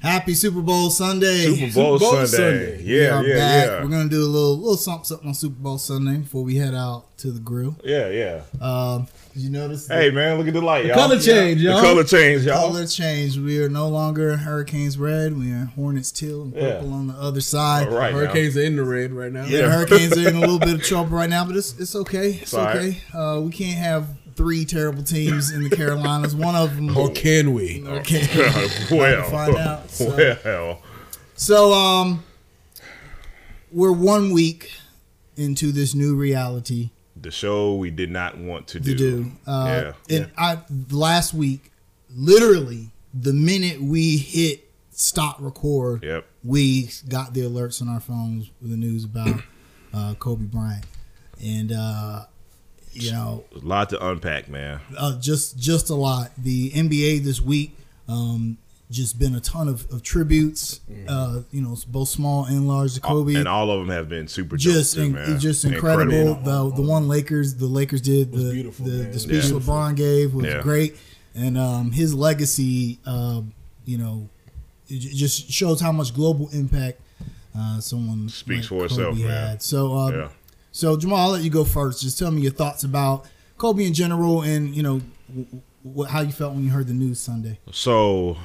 Happy Super Bowl Sunday. Super Bowl, Bowl Sunday. Sunday. We Yeah, are yeah, back. yeah. We're gonna do a little little something something on Super Bowl Sunday before we head out to the grill. Yeah, yeah. Um, did you notice? the Hey man, look at the light, y'all. Color change, The y'all. The color change, y'all. color change. We are no longer Hurricanes red. We are Hornets teal and Yeah. purple on the other side. All right, now. Hurricanes are in the red right now. Yeah, the Hurricanes are in a little bit of trouble right now, but it's it's okay. It's all right. okay. Uh, we can't have three terrible teams in the Carolinas. One of them. Or can we? Okay. well, find out, so. well, So um we're one week into this new reality the show we did not want to do. to do. Uh Yeah. and I last week, literally the minute we hit stop record, Yep. we got the alerts on our phones with the news about uh Kobe Bryant. And uh you know, A lot to unpack, man. uh, just just a lot. The NBA this week, um, just been a ton of, of tributes. Uh, you know, both small and large to Kobe. And all of them have been super dope just too, in, man. just incredible. The the one Lakers, the Lakers did the the, the speech Yeah. LeBron gave was Yeah. great, and um, his legacy, um, you know, it just shows how much global impact uh, someone Speaks like for itself, Kobe man. So, um, Yeah. So Jamal, I'll let you go first. Just tell me your thoughts about Kobe in general, and you know, w- w- how you felt when you heard the news Sunday. So,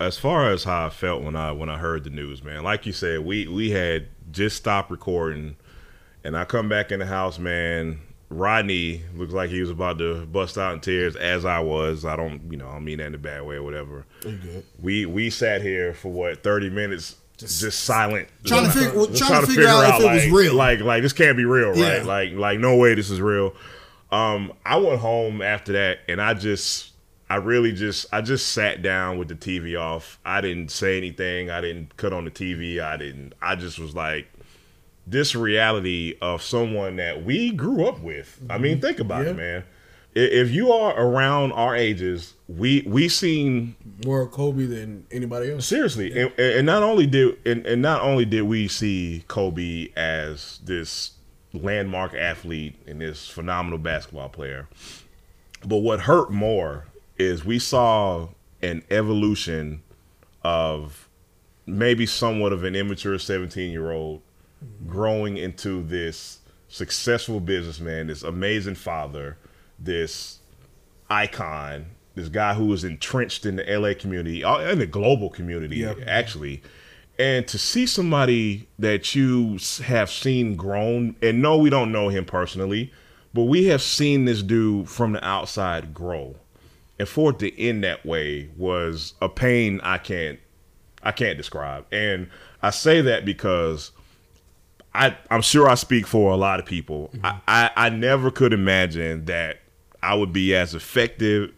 as far as how I felt when I when I heard the news, man, like you said, we we had just stopped recording, and I come back in the house, man. Rodney looks like he was about to bust out in tears, as I was. I don't, you know, I don't mean that in a bad way or whatever. Good? We we sat here for what thirty minutes, just, silent, Trying to figure- well, just trying to figure out if it was real. Like like this can't be real, right? Yeah. Like like no way this is real. Um, I went home after that, and I just, I really just, I just sat down with the TV off. I didn't say anything. I didn't cut on the TV. I didn't. I just was like, this reality of someone that we grew up with. I mean, think about Yeah. it, man. If you are around our ages, we we seen More Kobe than anybody else. seriously, and, and not only did and, and not only did we see Kobe as this landmark athlete and this phenomenal basketball player, but what hurt more is we saw an evolution of maybe somewhat of an immature 17 year old growing into this successful businessman, this amazing father, this icon, this guy who was entrenched in the LA community, uh, in the global community, Yeah. actually. And to see somebody that you have seen grown, and no, we don't know him personally, but we have seen this dude from the outside grow. And for it to end that way was a pain I can't I can't describe. And I say that because I, I'm sure I speak for a lot of people. I, I, I never could imagine that I would be as effective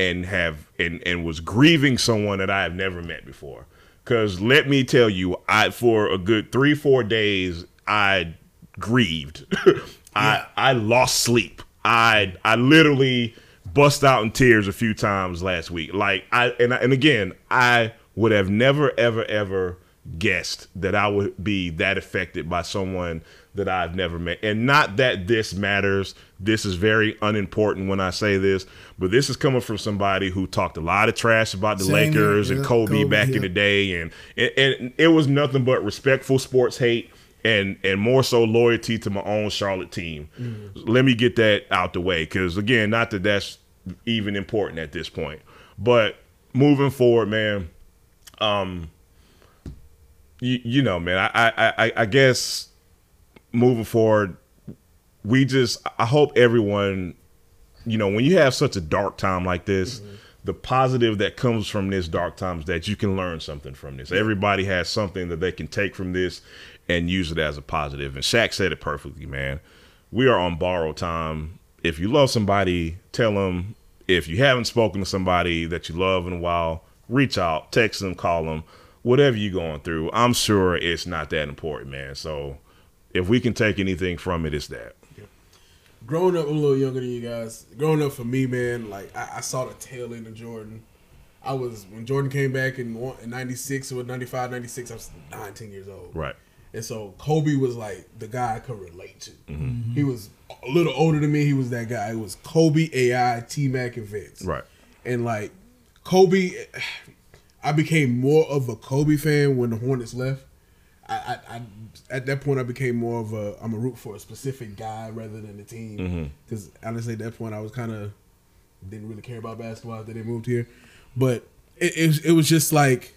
and have and, and was grieving someone that I have never met before. Cause let me tell you, I for a good three, four days I grieved. I I lost sleep. I I literally bust out in tears a few times last week. Like I and I, and again, I would have never ever ever guessed that I would be that affected by someone that I've never met. And not that this matters. This is very unimportant when I say this, but this is coming from somebody who talked a lot of trash about the Same here, Lakers and Kobe, Kobe, back in the day and, and and it was nothing but respectful sports hate and and more so loyalty to my own Charlotte team. Let me get that out the way cuz again, not that that's even important at this point. But moving forward, man, um you, you know, man, I, I I I guess moving forward we just I hope everyone you know, when you have such a dark time like this, mm-hmm. the positive that comes from this dark time is that you can learn something from this. Everybody has something that they can take from this and use it as a positive. And Shaq said it perfectly, man. We are on borrowed time. If you love somebody, tell them. If you haven't spoken to somebody that you love in a while, reach out, text them, call them, whatever you're going through. I'm sure it's not that important, man. So if we can take anything from it, it's that. Growing up a little younger than you guys, growing up for me, man, like I, I saw the tail end of Jordan. I was when Jordan came back in one- in '96 or '95, '96. I was 19 years old, Right. and so Kobe was like the guy I could relate to. Mm-hmm. He was a little older than me. He was that guy. It was Kobe, AI, T Mac, and Vince. Right. And like Kobe, I became more of a Kobe fan when the Hornets left. I, I, I at that point I became more of a I'm a root for a specific guy rather than the team. Because honestly at that point I was kind of didn't really care about basketball after they moved here, but it, it, was- it was just like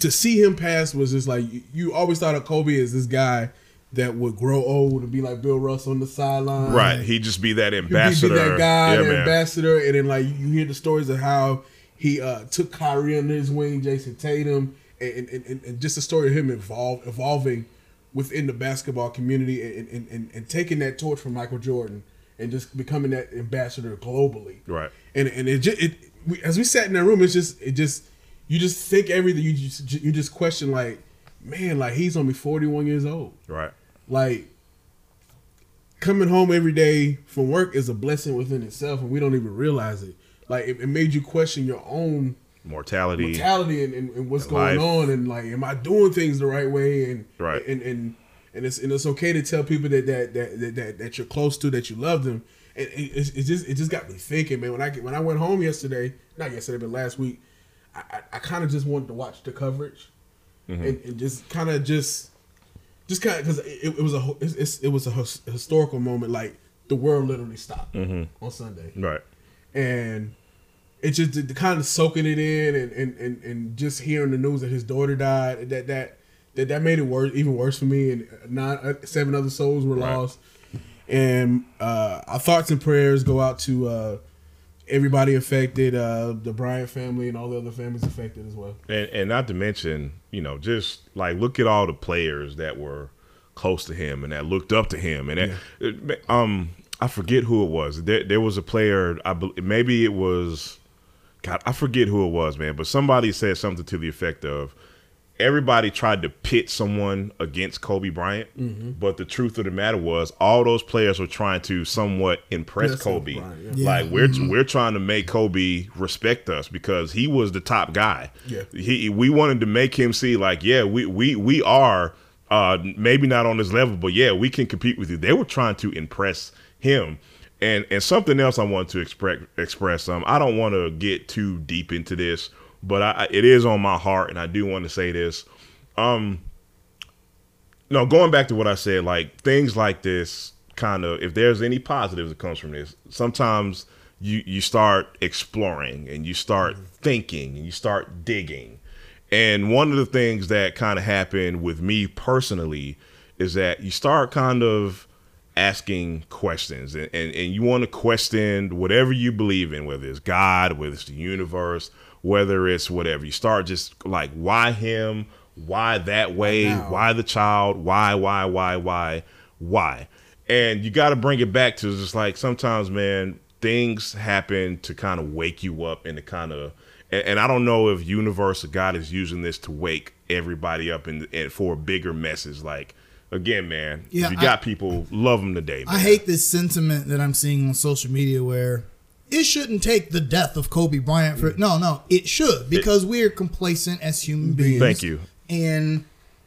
to see him pass was just like you, you always thought of Kobe as this guy that would grow old and be like Bill Russell on the sideline, Right. He'd just be that He'd ambassador. be that guy, yeah, ambassador, and then like you hear the stories of how he uh, took Kyrie under his wing, Jayson Tatum, and, and, and, and just the story of him evolve, evolving within the basketball community and, and, and, and taking that torch from Michael Jordan and just becoming that ambassador globally. Right. And and it just it we, as we sat in that room, it's just it just you just think everything you just you just question like, man, like he's only forty one years old Right. like coming home every day from work is a blessing within itself and we don't even realize it like it, it made you question your own Mortality. mortality and, and, and what's And going life. on and like am i doing things the right way and Right. and and and it's and it's okay to tell people that that that that, that, you're close to that you love them and it, it, it just it just got me thinking man when i when i went home yesterday not yesterday but last week i i, I kind of just wanted to watch the coverage Mm-hmm. and, and just kind of just just kind of because it, it was a it's, it's, it was a historical moment like the world literally stopped on sunday Right. and it just the, the kind of soaking it in and, and, and, and just hearing the news that his daughter died that that that, that made it worse even worse for me and nine uh, seven other souls were Right. lost and uh, our thoughts and prayers go out to uh, everybody affected uh, the Bryant family and all the other families affected as well And and not to mention, you know, just like look at all the players that were close to him and that looked up to him, and that, um, I forget who it was. There, there was a player. I maybe it was, God, I forget who it was, man. But somebody said something to the effect of, everybody tried to pit someone against Kobe Bryant, Mm-hmm. but the truth of the matter was, all those players were trying to somewhat impress Yes, Kobe. Bryant, yeah. Yeah. Like we're we're trying to make Kobe respect us because he was the top guy. Yeah. He we wanted to make him see like, yeah, we we we are uh maybe not on this level, but yeah, we can compete with you. They were trying to impress him. And and something else I want to express express um I don't want to get too deep into this, but I, it is on my heart and I do want to say this. Um no, going back to what I said, like things like this kind of if there's any positive that comes from this, sometimes you you start exploring and you start thinking and you start digging. And one of the things that kind of happened with me personally is that you start kind of asking questions and, and, and you want to question whatever you believe in, whether it's God, whether it's the universe, whether it's whatever. You start just like, why him? Why that way? Why the child? Why, why, why, why, why? And you got to bring it back to just like sometimes, man, things happen to kind of wake you up and to kind of, and, and I don't know if universe or God is using this to wake everybody up and, and for a bigger message. Like, again, man, Yeah, if you I- got people, love them today. Man. I hate this sentiment that I'm seeing on social media where it shouldn't take the death of Kobe Bryant for no, no, it should because we're complacent as human beings. Thank you. And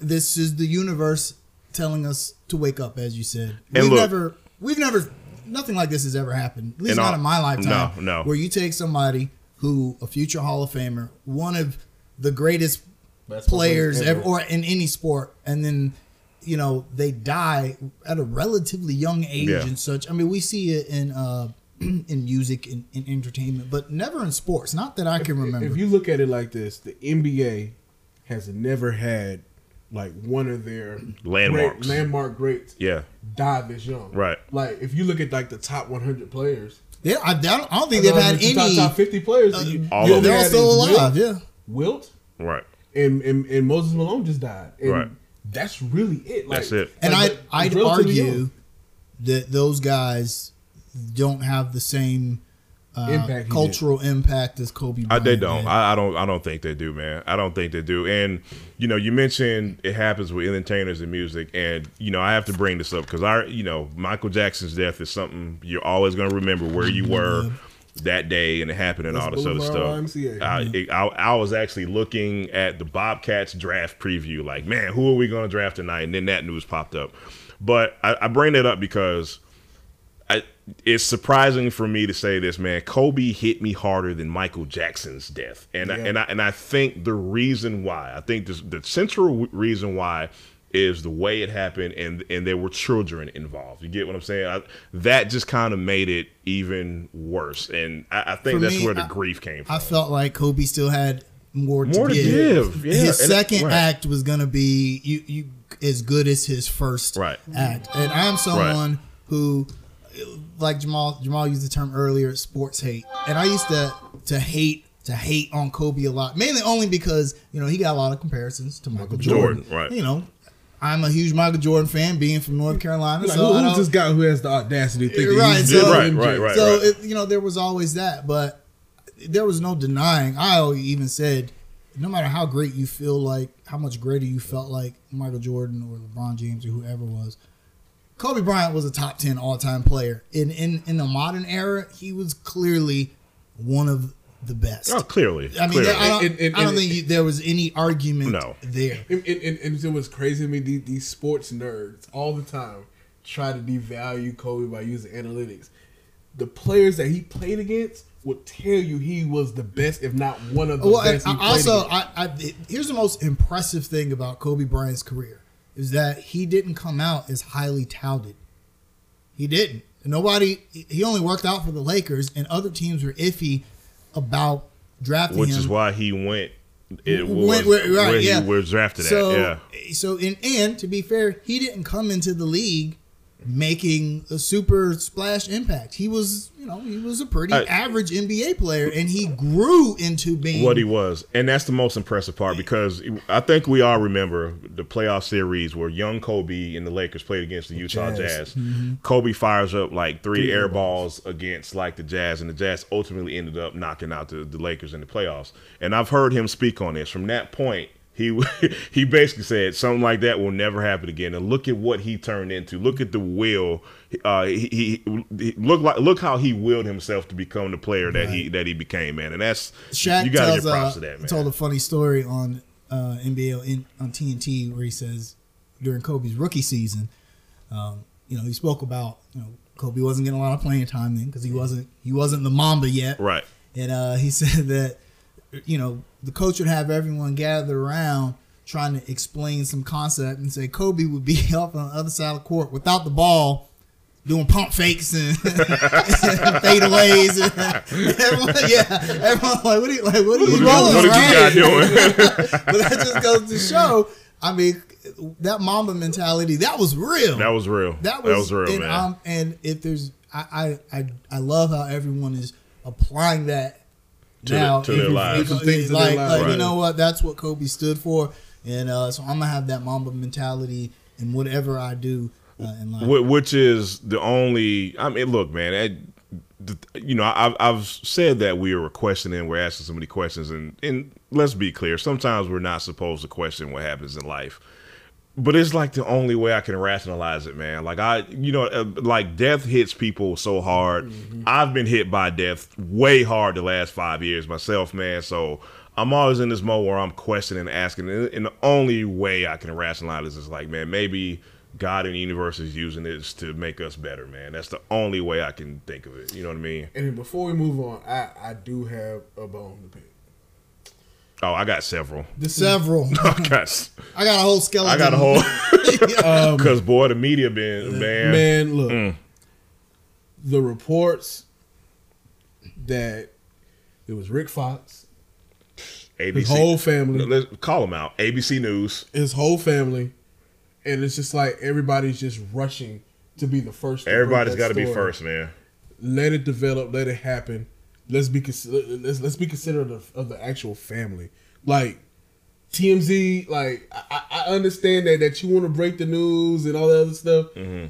this is the universe telling us to wake up, as you said. And we've look- never, we've never, nothing like this has ever happened. At least not all- in my lifetime. no, no. Where you take somebody who a future Hall of Famer, one of the greatest Basketball players players ever, ever. or in any sport, and then you know they die at a relatively young age Yeah. and such. I mean, we see it in uh, in music and in entertainment, but never in sports. Not that I can remember. If you look at it like this, the NBA has never had like one of their Landmarks. great, landmark greats Yeah. die this young. Right. Like if you look at like the top 100 players, yeah, I, I don't, I don't think they've uh, had the any. top, top 50 players. you, All you of them. they're all still is Wilt- alive. Yeah. Wilt Right. and, and and Moses Malone just died. And Right. That's really it. Like, That's it. And like, I'd, I'd argue young. that those guys don't have the same uh, Impact he did. cultural impact as Kobe. I, they don't. I, I don't. I don't think they do, man. I don't think they do. And you know, you mentioned it happens with entertainers and music, and you know, I have to bring this up because I, you know, Michael Jackson's death is something you're always going to remember where you were that day and it happened and all this other stuff. I, it- I, I was actually looking at the Bobcats draft preview, like, man, who are we going to draft tonight? And then that news popped up. But I, I bring that up because I, it's surprising for me to say this, man. Kobe hit me harder than Michael Jackson's death, and I, and I and I think the reason why, I think this, the central reason why is the way it happened, and and there were children involved. You get what I'm saying? I, that just kind of made it even worse, and I, I think For that's me, where the I- grief came from. I felt like Kobe still had more, More to to give. give, yeah, his and- second right. act was gonna be you, you as good as his first Right. act. And I'm someone who, like Jamal, Jamal used the term earlier, sports hate, and I used to to hate to hate on Kobe a lot, mainly only because you know he got a lot of comparisons to Michael Jordan. Jordan, right. You know, I'm a huge Michael Jordan fan, being from North Carolina. Like, so who, who's this guy who has the audacity to think that Right, he's so- better Right, than right, James? right. so it, you know there was always that, but there was no denying. I even said, no matter how great you feel like, how much greater you felt like Michael Jordan or LeBron James or whoever was, Kobe Bryant was a top ten all time player. In in in the modern era, he was clearly one of the best. oh, clearly, I mean, clearly. I don't, And- and- I don't and- think you, there was any argument No. there. And, and, and, and it was crazy to me. These, these sports nerds all the time try to devalue Kobe by using analytics. The players that he played against would tell you he was the best, if not one of the Well, best. He I- also. I, I, here's the most impressive thing about Kobe Bryant's career is that he didn't come out as highly touted. He didn't. Nobody. He only worked out for the Lakers, and other teams were iffy about drafting which him. is why he went. It Went was where- right, where yeah. he was drafted so, at. Yeah, So, in and to be fair, he didn't come into the league making a super splash impact. He was, you know, he was a pretty I- average NBA player, and he grew into being what he was, and that's the most impressive part because I think we all remember the playoff series where young Kobe and the Lakers played against the Utah Jazz. Jazz. Mm-hmm. Kobe fires up like three, Three air air balls against like the Jazz, and the Jazz ultimately ended up knocking out the, the Lakers in the playoffs. And I've heard him speak on this. From that point, he he basically said something like that will never happen again. And look at what he turned into. Look at the will. Uh, he, he, he look like look how he willed himself to become the player that he that he became, man. And that's Shaq you got to tells, give props uh, to that, man. told a funny story on uh, NBA on, on TNT where he says during Kobe's rookie season, um, you know, he spoke about you know Kobe wasn't getting a lot of playing time then because he wasn't he wasn't the Mamba yet, right. and uh, he said that you know the coach would have everyone gather around trying to explain some concept and say Kobe would be up on the other side of the court without the ball. Doing pump fakes and, and fadeaways, and everyone, yeah, everyone like, what are you like? What are you What, doing? what is this guy doing? but that just goes to show. I mean, that Mamba mentality that was real. that was real. That was, real, and, man. Um, and if there's, I, I, I, I love how everyone is applying that To the- now to their lives. if- Different things to their like, lives. like, you know what? That's what Kobe stood for, and uh, so I'm gonna have that Mamba mentality in whatever I do uh, in life. Wh- which is the only. I mean, look, man. I, the, you know, I've I've said that we are questioning, we're asking so many questions, and and let's be clear. Sometimes we're not supposed to question what happens in life, but it's like the only way I can rationalize it, man. Like I, you know, uh, like death hits people so hard. I've been hit by death way hard the last five years myself, man. So. I'm always in this mode where I'm questioning, asking, and and the only way I can rationalize is like, man, maybe God and the universe is using this to make us better, man. That's the only way I can think of it. You know what I mean? and before we move on, I, I do have a bone to pick. Oh, I got several. This Several. I got, I got a whole skeleton. I got a whole. um, Because boy, the media been man. Man, look, Mm. the reports that it was Rick Fox, ABC. his whole family, Let's call them out. ABC News. his whole family, and it's just like everybody's just rushing to be the first. to break Everybody's got to be first, man. Let it develop. Let it happen. Let's be let's let's be considerate of, of the actual family. Like TMZ, like I, I I understand that that you want to break the news and all that other stuff. Mm-hmm.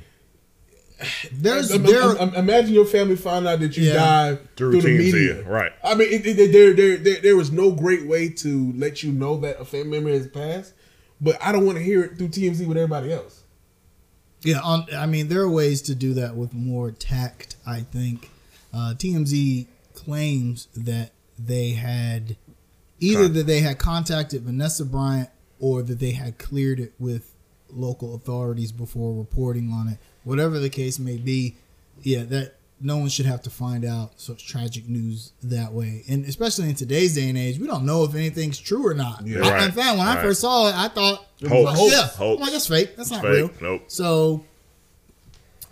There's Im- there. im- im- imagine your family found out that you Yeah. died Through through, the TMZ, media. right. I mean, it, it, there, there, there, there was no great way to let you know that a family member has passed, but I don't want to hear it through TMZ with everybody else. Yeah, on, I mean, there are ways to do that with more tact. I think uh, TMZ claims that they had either Con- that they had contacted Vanessa Bryant or that they had cleared it with local authorities before reporting on it. Whatever the case may be, yeah, that no one should have to find out such tragic news that way. And especially in today's day and age, we don't know if anything's true or not. Yeah. I- Right. in fact, when I first saw it, I thought, Hoax. oh, yeah, Hoax. I'm like, that's fake. That's not fake. real. Nope. So,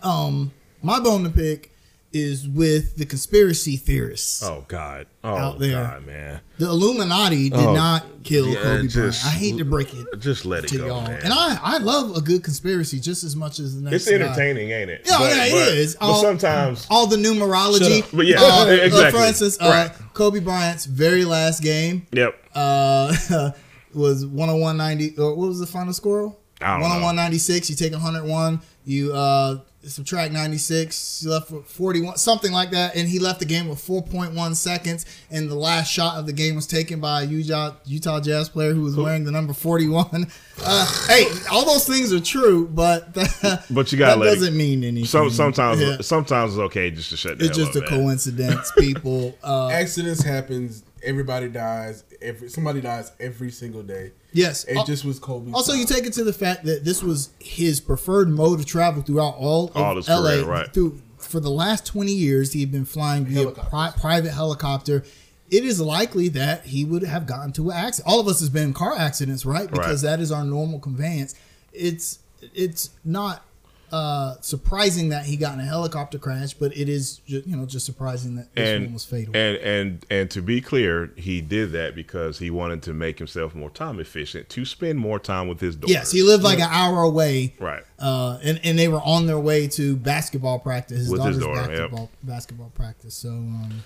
um, my bone to pick is with the conspiracy theorists. Oh God. Oh Out there. God, man. The Illuminati did Oh, not kill yeah, Kobe just- Bryant. I hate to break it Just let it go, y'all. man. And I, I love a good conspiracy just as much as the next one. it's guy. entertaining, ain't it? Yeah, yeah, it is. But All- sometimes all the numerology. But yeah, uh, exactly. For instance, uh, Right. Kobe Bryant's very last game Yep. uh, was 101.90. Or what was the final score? I don't know. 101.96. You take 101. You uh, subtract 96. You left with 41, something like that. And he left the game with 4.1 seconds. And the last shot of the game was taken by a Utah, Utah Jazz player who was wearing the number 41. Uh, hey, all those things are true, but that, But you gotta that let it- doesn't mean anything. Some sometimes Yeah. sometimes it's okay just to shut the It's hell just a man. coincidence, people. Uh, Accidents happens. Everybody dies. Every somebody dies every single day. yes. It Al- just was Kobe. Also, you take it to the fact that this was his preferred mode of travel throughout all of All his LA. career, right. Through for the last twenty years, he had been flying via pri- private helicopter. It is likely that he would have gotten to an accident. All of us has been in car accidents, right? Because Right. that is our normal conveyance. It's it's not uh, surprising that he got in a helicopter crash, but it is ju- you know just surprising that this one and was fatal. and and and to be clear, he did that because he wanted to make himself more time efficient to spend more time with his daughter. yes, he lived like an hour away. right. uh, and and they were on their way to basketball practice. His With daughter's his daughter, yep. basketball basketball practice. So um,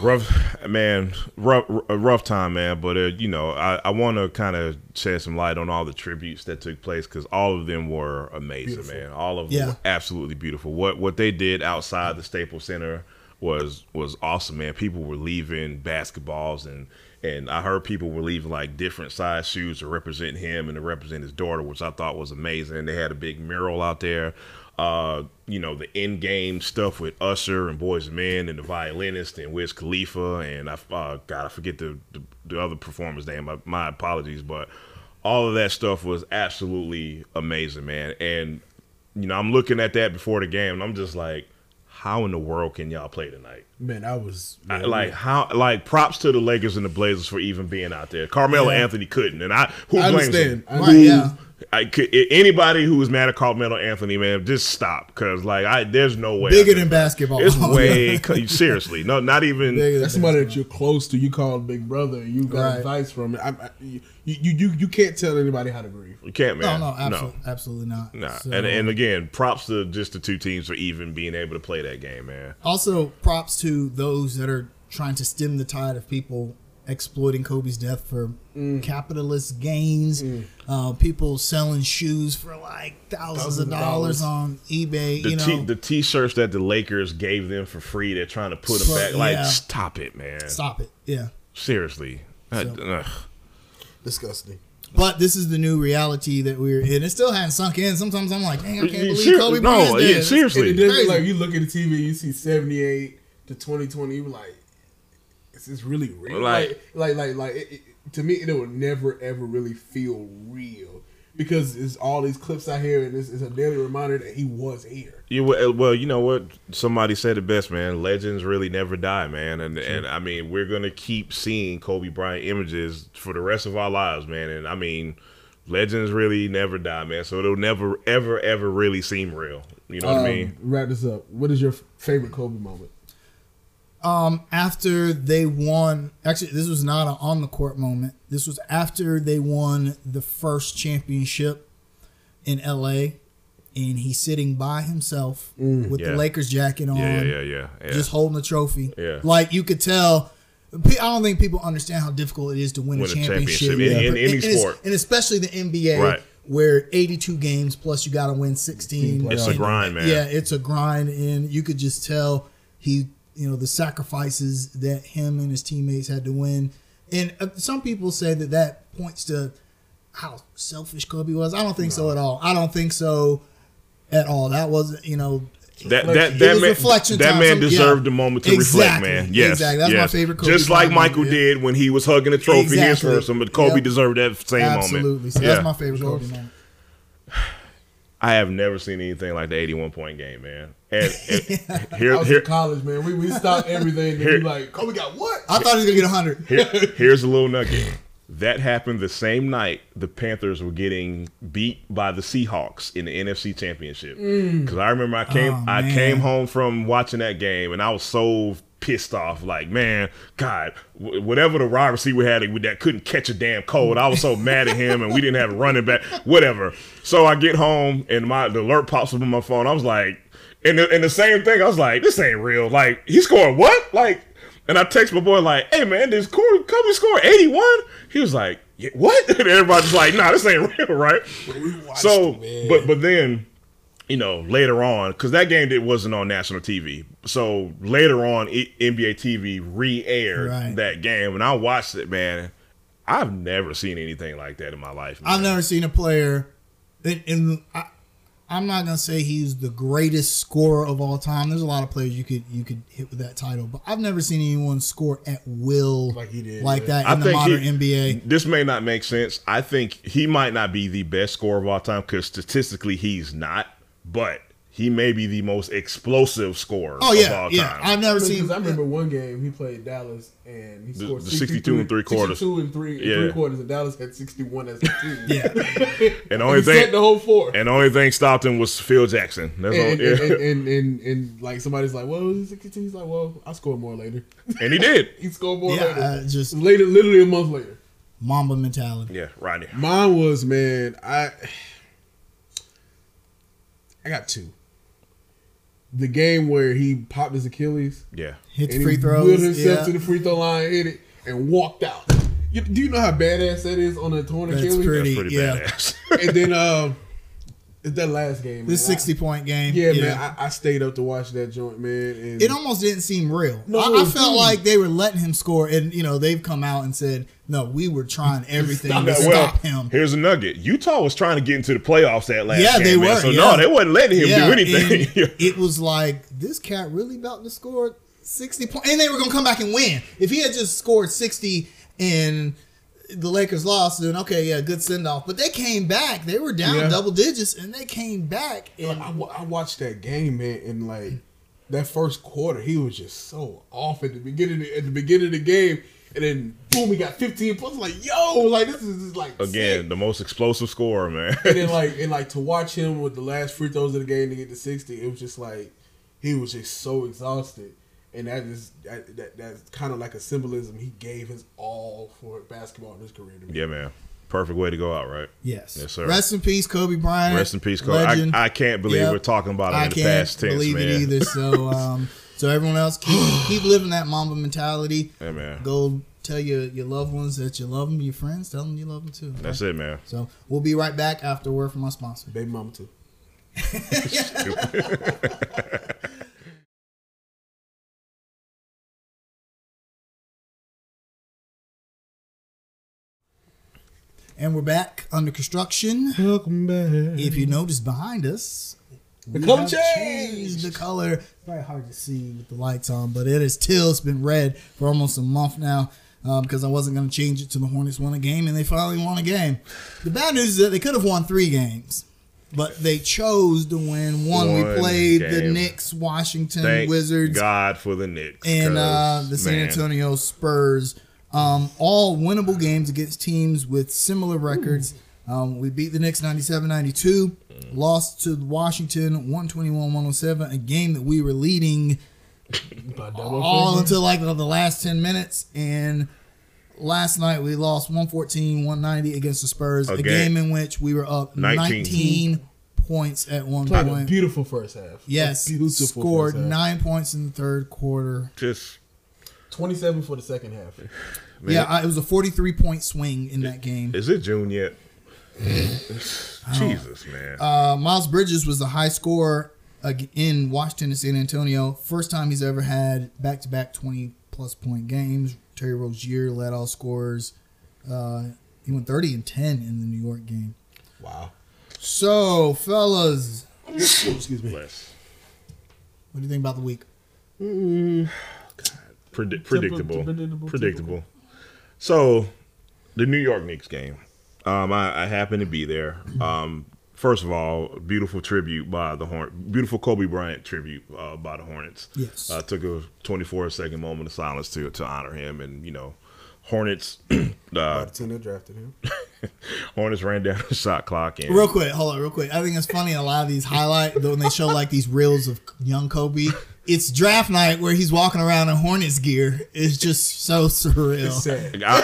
rough man rough a rough time man but uh, you know i, I want to kind of shed some light on all the tributes that took place because all of them were amazing man. All of them Yeah. were absolutely beautiful. What what they did outside the staples center was was awesome man. People were leaving basketballs and and i heard people were leaving like different size shoes to represent him and to represent his daughter which i thought was amazing. They had a big mural out there uh, you know, the in game stuff with Usher and Boyz II Men and the violinist and Wiz Khalifa and I uh, God I forget the, the the other performer's name. My, my apologies, but all of that stuff was absolutely amazing, man. And you know, I'm looking at that before the game and I'm just like, how in the world can y'all play tonight? man, I was I- man, like how like props to the Lakers and the Blazers for even being out there. Carmelo Yeah. Anthony couldn't, and I who I blames understand. him? I Right, yeah. I could, anybody who is mad at Carmelo Anthony, man, just stop because like I there's no way. Bigger than basketball. It's way seriously no, not even. Bigger That's somebody that you're close to. You call big brother. And you got Right. advice from it. I, I, you, you you you can't tell anybody how to grieve. You can't, No, man. no, absolutely, absolutely not. Nah. So- and and again, props to just the two teams for even being able to play that game, man. also props to those that are trying to stem the tide of people exploiting Kobe's death for Mm. capitalist gains. Uh, people selling shoes for like thousands, Thousands of of dollars dollars. on eBay. The you know, t- the t-shirts that the Lakers gave them for free, they're trying to put them Put- back. Like, yeah. stop it, man. stop it. Yeah. Seriously. So- ugh. Disgusting. But this is the new reality that we're in. It still hasn't sunk in. Sometimes I'm like, dang, I can't believe ser- Kobe no, Bryant's yeah, dead. seriously. And it Crazy. like you look at the TV, you see 78 to 2020. You be like, is this really real? Like- Like, like, like, like it, it, to me, it will never ever really feel real because it's all these clips out here, and it's, it's a daily reminder that he was here. You well, well, you know what? Somebody said it best, man. Legends really never die, man. And and I mean, we're gonna keep seeing Kobe Bryant images for the rest of our lives, man. And I mean, legends really never die, man. So it'll never, ever, ever really seem real. You know what I Um, mean? Wrap this up. What is your favorite Kobe moment? Um, after they won, actually, this was not an on the court moment. This was after they won the first championship in LA, and he's sitting by himself with Yeah. the Lakers jacket on, Yeah, yeah, yeah, yeah. just holding a trophy. Yeah. Like you could tell. I don't think people understand how difficult it is to win, Win a a championship, championship in- in any And sport. and especially the NBA, Right. where 82 games plus you got to win 16. It's a grind, man. Yeah, it's a grind, and you could just tell he, you know, the sacrifices that him and his teammates had to win. And uh, some people say that that points to how selfish Kobe was. I don't think so at all. I don't think so at all. That wasn't, you know, That that that man, that time. man Some- yeah. deserved the moment to reflect, man. Yes, Exactly. That's my favorite Kobe Just like Michael moment, yeah. did when he was hugging the trophy Exactly. his first one, but Kobe Yep. deserved that same absolutely. moment. So yeah. that's my favorite Kobe moment. I I have never seen anything like the 81 point game, man. And, and I here, was here, in college, man. We we stopped everything and Here- be like, oh, we got what? I thought he was gonna get hundred. here, here's a little nugget. That happened the same night the Panthers were getting beat by the Seahawks in the NFC Championship. Mm. Because I remember I came Oh, I came home from watching that game and I was so pissed off. Like, man, God, whatever the wide receiver had that couldn't catch a damn cold, I was so mad at him, and we didn't have a running back. Whatever. So I get home and my the alert pops up on my phone. I was like, and the, and the same thing. I was like, this ain't real. Like, he scored what? Like. And I text my boy like, "Hey man, this Corey Kobe scored 81." He was like, yeah, "What?" And everybody's like, "Nah, this ain't real, right?" So, man. but but then, you know, later on, because that game it wasn't on national TV. So later on, I- NBA TV re-aired Right. that game, and I watched it. Man, I've never seen anything like that in my life. Man. I've never seen a player, and, and I, I'm not gonna say he's the greatest scorer of all time. There's a lot of players you could you could hit with that title, but I've never seen anyone score at will Like he did, like yeah. that I in the think modern he- NBA. This may not make sense. I think he might not be the best scorer of all time because statistically he's not, but he may be the most explosive scorer Oh of yeah, all yeah. time. I've never Because seen. I remember one game he played Dallas and he scored the 62 and three quarters. 62 and three, Yeah. three quarters, and Dallas had 61 as a team. Yeah, and the And only he set thing the whole four. and the only thing stopped him was Phil Jackson. That's all, and, yeah. and, and, and, and, and, like somebody's like, well, he's 62. He's like, well, I'll score more later. and he did. he scored more yeah. later. Uh, just later, literally a month later. Mamba mentality. Yeah, Rodney. Mine was man, I I got two. The game where he popped his Achilles Yeah. Hits and free he throws. wheeled himself Yeah. to the free throw line, hit it, and walked out. You, do you know how badass that is on a torn That's Achilles? pretty- That's pretty yeah. badass. and then um, it's that last game. This man. I- sixty point game. yeah, man, I, I stayed up to watch that joint, man. And it almost didn't seem real. No, I, I felt didn't. like they were letting him score, and you know they've come out and said, "No, we were trying everything to Yeah, well, stop him." here's a nugget. Utah was trying to get into the playoffs that last Yeah, game, they man. were, So yeah. no, they wasn't letting him do anything. it was like this cat really about to score sixty points, and they were gonna come back and win. If he had just scored sixty and the Lakers lost, then okay, yeah, good send off. But they came back; they were down Yeah. double digits, and they came back. And I, wa- I watched that game, man, and like that first quarter, he was just so off at the beginning. At the beginning of the game, and then boom, he got 15 points. Like, yo, like this is just like Again, sick. the most explosive scorer, man. And then like and like to watch him with the last free throws of the game to get to 60, it was just like he was just so exhausted. And that is that, that that's kind of like a symbolism. He gave his all for basketball in his career. To me. yeah, man. Perfect way to go out, right? yes, Yes, sir. Rest in peace, Kobe Bryant. Rest in peace, Kobe. I, Legend. I can't believe Yep. we're talking about it I in the past tense, man. I can't believe it either. So, um, so everyone else keep, keep living that Mamba mentality. Yeah, man. Go tell your your loved ones that you love them. Your friends, tell them you love them too. okay? That's it, man. So we'll be right back after a word from our sponsor. Baby mama too. And we're back under construction. Welcome back. If you notice behind us, The we color have changed. the color. Very hard to see with the lights on, but it is till it's been red for almost a month now. Um, because I wasn't going to change it to the Hornets won a game, and they finally won a game. The bad news is that they could have won three games, but they chose to win one. we One played the game. Knicks, Washington Thank Wizards, God for the Knicks. and uh, 'cause, the San man, Antonio Spurs. Um, all winnable games against teams with similar records. Um, we beat the Knicks 97 92, lost to Washington 121 107, a game that we were leading all figures. until like the last 10 minutes. And last night we lost 114 190 against the Spurs, a Again. game in which we were up 19, 19. points at one Played a point. beautiful first half. Yes, A beautiful scored first half. nine points in the third quarter. Just 27 for the second half. man, yeah, I, it was a 43 point swing in that game. is it June yet? Jesus, man. Uh, Miles Bridges was the high scorer in Washington and San Antonio. First time he's ever had back to back 20 plus point games. Terry Rozier led all scorers. Uh, he went 30 and 10 in the New York game. Wow. So, fellas, Excuse me. Bless. what do you think about the week? Predi- predictable. predictable, Predictable. So, the New York Knicks game. Um, I, I happened to be there. Um, first of all, beautiful tribute by the Horn, beautiful Kobe Bryant tribute uh, by the Hornets. Yes. uh, took a 24 second moment of silence to to honor him, and you know, Hornets, uh, By the team that drafted him. Hornets ran down the shot clock and Real quick, hold on, real quick. I think it's funny a lot of these highlight when they show like these reels of young Kobe. It's draft night where he's walking around in Hornets gear. It's just so surreal. I,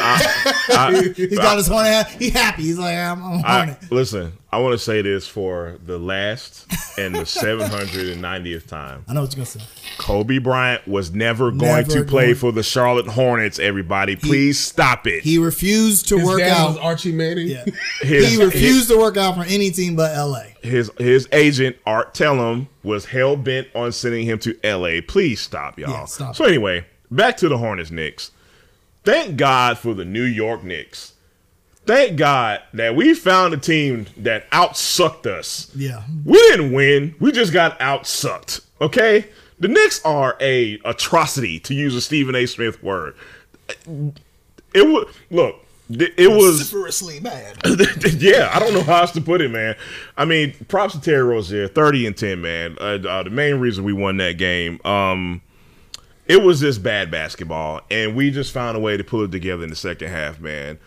I, I, He's got his Hornet hat. He happy. He's like, I'm, I'm a I, Hornet. listen, I want to say this for the last and the 790th time. I know what you're gonna say. Kobe Bryant was never going Never to play going- for the Charlotte Hornets. Everybody, please stop it. He refused to His work dad was out. Archie Manning. Yeah. His- he refused to work out for any team but LA. his his agent Arn Tellem was hell bent on sending him to L.A. Please stop, y'all. Yeah, stop. So anyway, back to the Hornets Knicks. Thank God for the New York Knicks. Thank God that we found a team that outsucked us. Yeah. We didn't win. We just got outsucked. Okay? The Knicks are a atrocity, to use a Stephen A. Smith word. It was look. It was vociferously bad. yeah, I don't know how else to put it, man. I mean, props to Terry Rozier, thirty and ten, man. Uh, uh, the main reason we won that game, um, it was just bad basketball, and we just found a way to pull it together in the second half, man.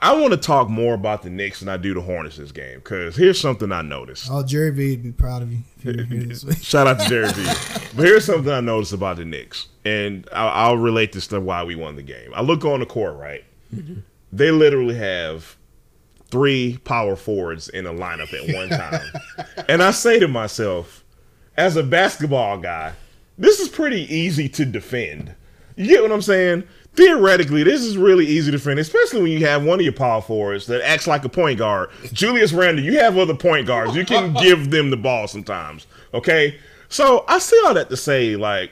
I want to talk more about the Knicks than I do the Hornets this game, because here's something I noticed. Oh, Jerry V would be proud of you if you were here this week. Shout out to Jerry V. But here's something I noticed about the Knicks, and I'll, I'll relate this to why we won the game. I look on the court, right? Mm-hmm. They literally have three power forwards in a lineup at one time. and I say to myself, as a basketball guy, this is pretty easy to defend. You get what I'm saying? Theoretically, this is really easy to defend, especially when you have one of your power forwards that acts like a point guard. Julius Randle, you have other point guards. You can give them the ball sometimes. Okay? So I say all that to say, like,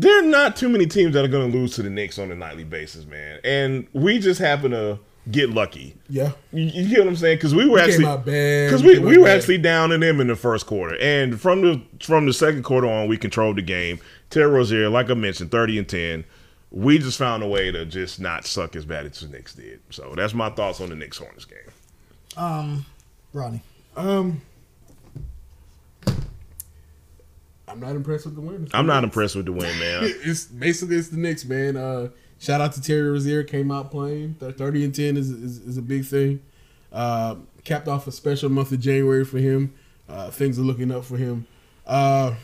there are not too many teams that are going to lose to the Knicks on a nightly basis, man. And we just happen to get lucky. Yeah. You, you get what I'm saying? Because we were came actually because We we, we were bad. actually down in them in the first quarter, and from the from the second quarter on, we controlled the game. Terry Rozier, like I mentioned, thirty and ten. We just found a way to just not suck as bad as the Knicks did. So that's my thoughts on the Knicks Hornets game. Um, Ronnie. Um, I'm not impressed with the win. I'm not impressed with the win, man. It's basically it's the Knicks, man. Uh, shout out to Terry Rozier, came out playing. Thirty and ten is is, is a big thing. Uh, capped off a special month of January for him. Uh, things are looking up for him. Uh,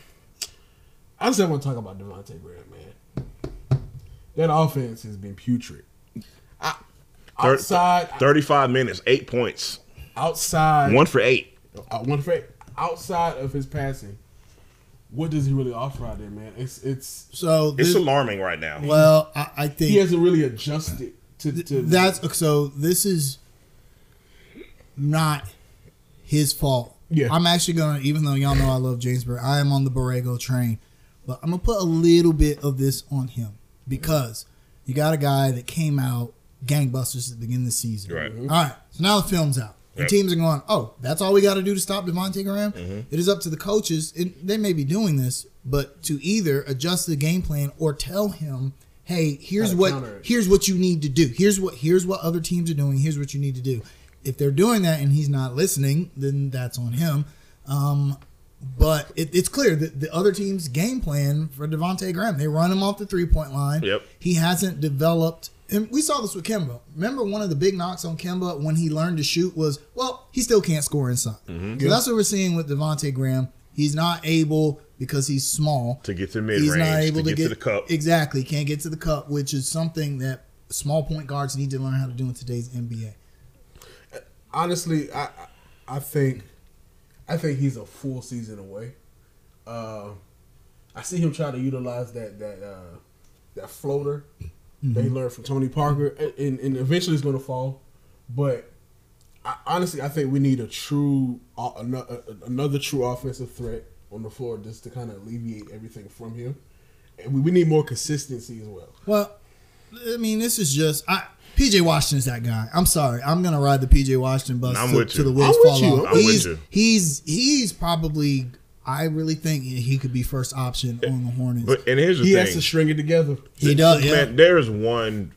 I just want to talk about Devonte Graham, man. That offense has been putrid. I, outside, Thirty-five minutes, eight points, outside, one for eight. uh, one for outside of his passing. What does he really offer out there, man? It's it's So It's alarming right now. well, I, I think he hasn't really adjusted to, to that's so. This is not his fault. Yeah. I'm actually gonna, even though y'all know I love James Burr, I am on the Borrego train, but I'm gonna put a little bit of this on him because you got a guy that came out gangbusters at the beginning of the season. Right. All right. So now the film's out. The Yep. teams are going, oh, that's all we got to do to stop Devonte Graham. It is up to the coaches. And they may be doing this, but to either adjust the game plan or tell him, hey, here's what here's what you need to do. Here's what here's what other teams are doing. Here's what you need to do. If they're doing that and he's not listening, then that's on him. Um, but it, it's clear that the other team's game plan for Devonte Graham, they run him off the three point line. Yep. He hasn't developed, and we saw this with Kemba. Remember, one of the big knocks on Kemba when he learned to shoot was, well, he still can't score inside. So that's what we're seeing with Devonte Graham. He's not able because he's small To get to mid he's not range, able to, get, to the cup. Exactly, can't get to the cup, which is something that small point guards need to learn how to do in today's NBA. honestly, I I- I think I think he's a full season away. Uh, I see him trying to utilize that that uh, that floater they learned from Tony Parker, and, and eventually it's going to fall. But I, honestly, I think we need a true uh, another, another true offensive threat on the floor just to kind of alleviate everything from him. And we, we need more consistency as well. Well, I mean, this is just I, PJ Washington's that guy. I'm sorry, I'm gonna ride the PJ Washington bus I'm to, with to the wheels I'm with fall you. off. I'm with he's you. he's he's probably. I really think he could be first option on the Hornets. But and here's the He thing, has to string it together. he does, yeah. man. There is one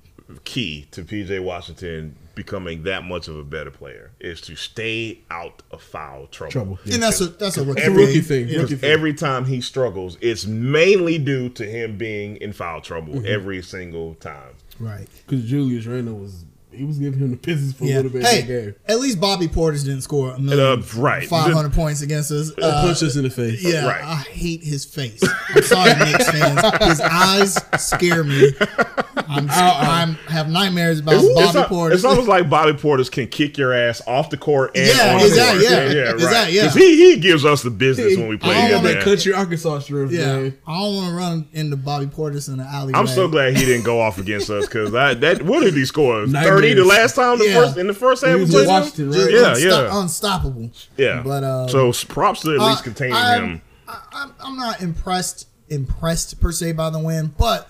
key to PJ Washington becoming that much of a better player is to stay out of foul trouble. Trouble. Yeah. and that's a that's a rookie, Every- rookie thing. Rookie Because thing. every time he struggles, it's mainly due to him being in foul trouble Mm-hmm. every single time. Right. Because Julius Randle was he was giving him the business for a little bit Hey, game. at least Bobby Portis didn't score a million, Uh, right. 500 points against us. Uh, punch us in the face. yeah, Right. I hate his face. I'm sorry, Knicks fans. His eyes scare me. I'm, I'm have nightmares about It's, Bobby al- Portis. it's almost like Bobby Portis can kick your ass off the court and Yeah, on the court. yeah. yeah, right. Exactly, yeah. he he gives us the business when we play I don't him. that country Arkansas strip, yeah, man. I don't want to run into Bobby Portis in the alley. I'm so glad he didn't go off against us because that what did he score? Thirty Nightmares. the last time the Yeah. first in the first half He we was played him? Washington, right? Yeah, yeah. unstoppable. Yeah, But, um, so props to at least Uh, containing I'm- him. I, I'm, I'm not impressed impressed per se by the win, but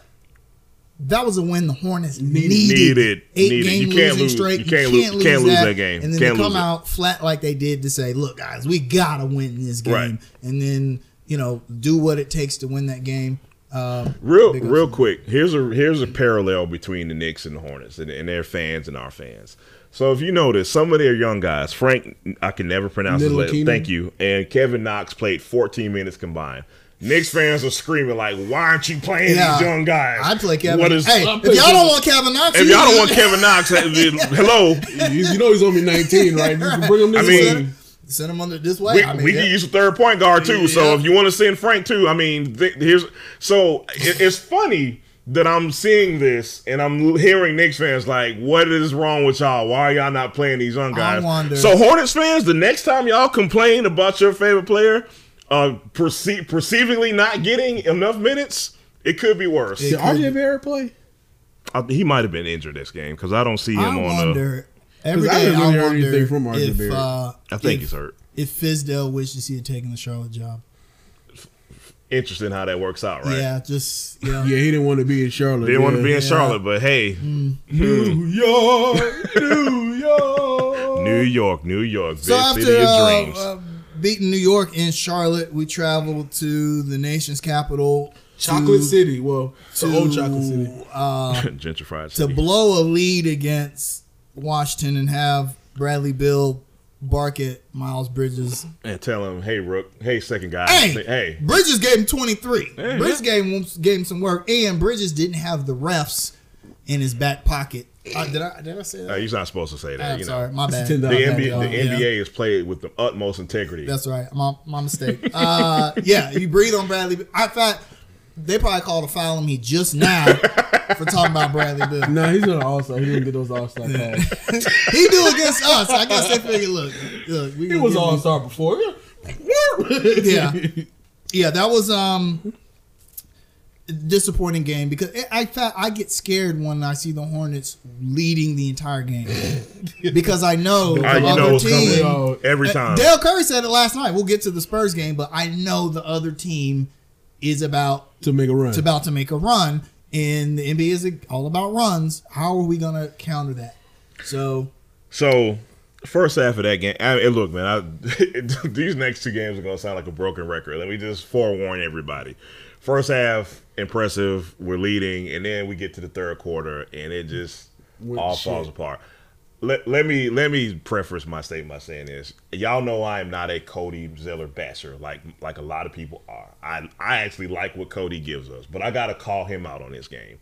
that was a win the Hornets needed. Needed. Eight Needed. game You can't losing lose- straight. you can't lose- you can't lose that game. And then Can't to come lose out flat like they did to say, "Look, guys, we gotta win this game," Right. and then you know do what it takes to win that game. Uh, Real, big real quick. Here's a here's a parallel between the Knicks and the Hornets and, and their fans and our fans. So if you notice, some of their young guys, Frank, I can never pronounce his name. Thank you, and Kevin Knox played 14 minutes combined. Knicks fans are screaming like, "Why aren't you playing Yeah. these young guys?" I play Kevin. What is? hey, if y'all don't want Kevin Knox, if you- y'all don't want Kevin Knox, hello. You, you know he's only 19, right? You can bring him this I way. Mean, send him under this way. we, I mean, we yeah. can use a third point guard too. So if you want to send Frank too, I mean, th- here's so it, it's funny that I'm seeing this and I'm hearing Knicks fans like, "What is wrong with y'all? Why are y'all not playing these young guys?" wonder- So Hornets fans, the next time y'all complain about your favorite player, uh, perce- perceivingly not getting enough minutes, it could be worse. Did RJ Barrett play? I, he might have been injured this game because I don't see him I on the. Wonder. Every 'Cause I day, haven't I really wonder anything from RJ if Barrett. uh, I think if, he's hurt. if Fizdale wishes he had taken the Charlotte job. Interesting how that works out, right? Yeah, just you know, Yeah, he didn't want to be in Charlotte. Didn't want to yeah. be in Yeah. Charlotte, but hey, New York, New York. New York, New York, big So after city of uh, dreams. uh, beating New York in Charlotte, we traveled to the nation's capital, Chocolate to, City. Well, to old Chocolate City. uh, Gentrified to blow a lead against Washington and have Bradley Beal bark at Miles Bridges. and tell him, hey, Rook, hey, second guy, Hey, hey, Bridges gave him 23. Yeah, Bridges gave him gave him some work, and Bridges didn't have the refs in his back pocket. Uh, did I did I say that? Uh, he's not supposed to say that. I'm you know, sorry, my bad. $10 the NBA, yeah, the yeah. NBA is played with the utmost integrity. That's right. My my mistake. Uh, yeah, you breathe on Bradley. I in fact, they probably called a foul on me just now for talking about Bradley Beal. Nah, he's not an all star. He didn't get those all star calls. he do against us. I guess they figured, look, look, we He was all him- star before. Yeah, yeah. That was um disappointing game because it, I fa- I get scared when I see the Hornets leading the entire game because I know the you know other coming team. Oh, every Uh, time. Dell Curry said it last night. We'll get to the Spurs game, but I know the other team is about to make a run. It's about to make a run, and the NBA is all about runs. How are we going to counter that? So So, first half of that game, I mean, look, man, I, these next two games are going to sound like a broken record. Let me just forewarn everybody. First half, impressive. We're leading, and then we get to the third quarter, and it just Went all to falls apart. Let, let me let me preface my statement by saying this. Y'all know I am not a Cody Zeller basher like like a lot of people are. I I actually like what Cody gives us, but I got to call him out on this game.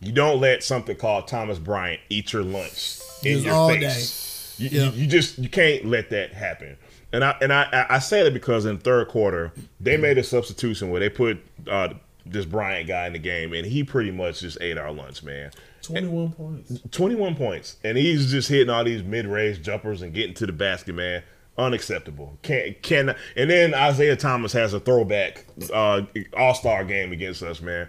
You don't let something called Thomas Bryant eat your lunch in Just your face. You, Yeah. you, you just you can't let that happen. And I and I I- I say that because in third quarter they made a substitution where they put uh, this Bryant guy in the game, and he pretty much just ate our lunch, man. Twenty one points. 21 points, and he's just hitting all these mid-range jumpers and getting to the basket, man. Unacceptable. Can't can and then Isaiah Thomas has a throwback uh, All-Star game against us, man.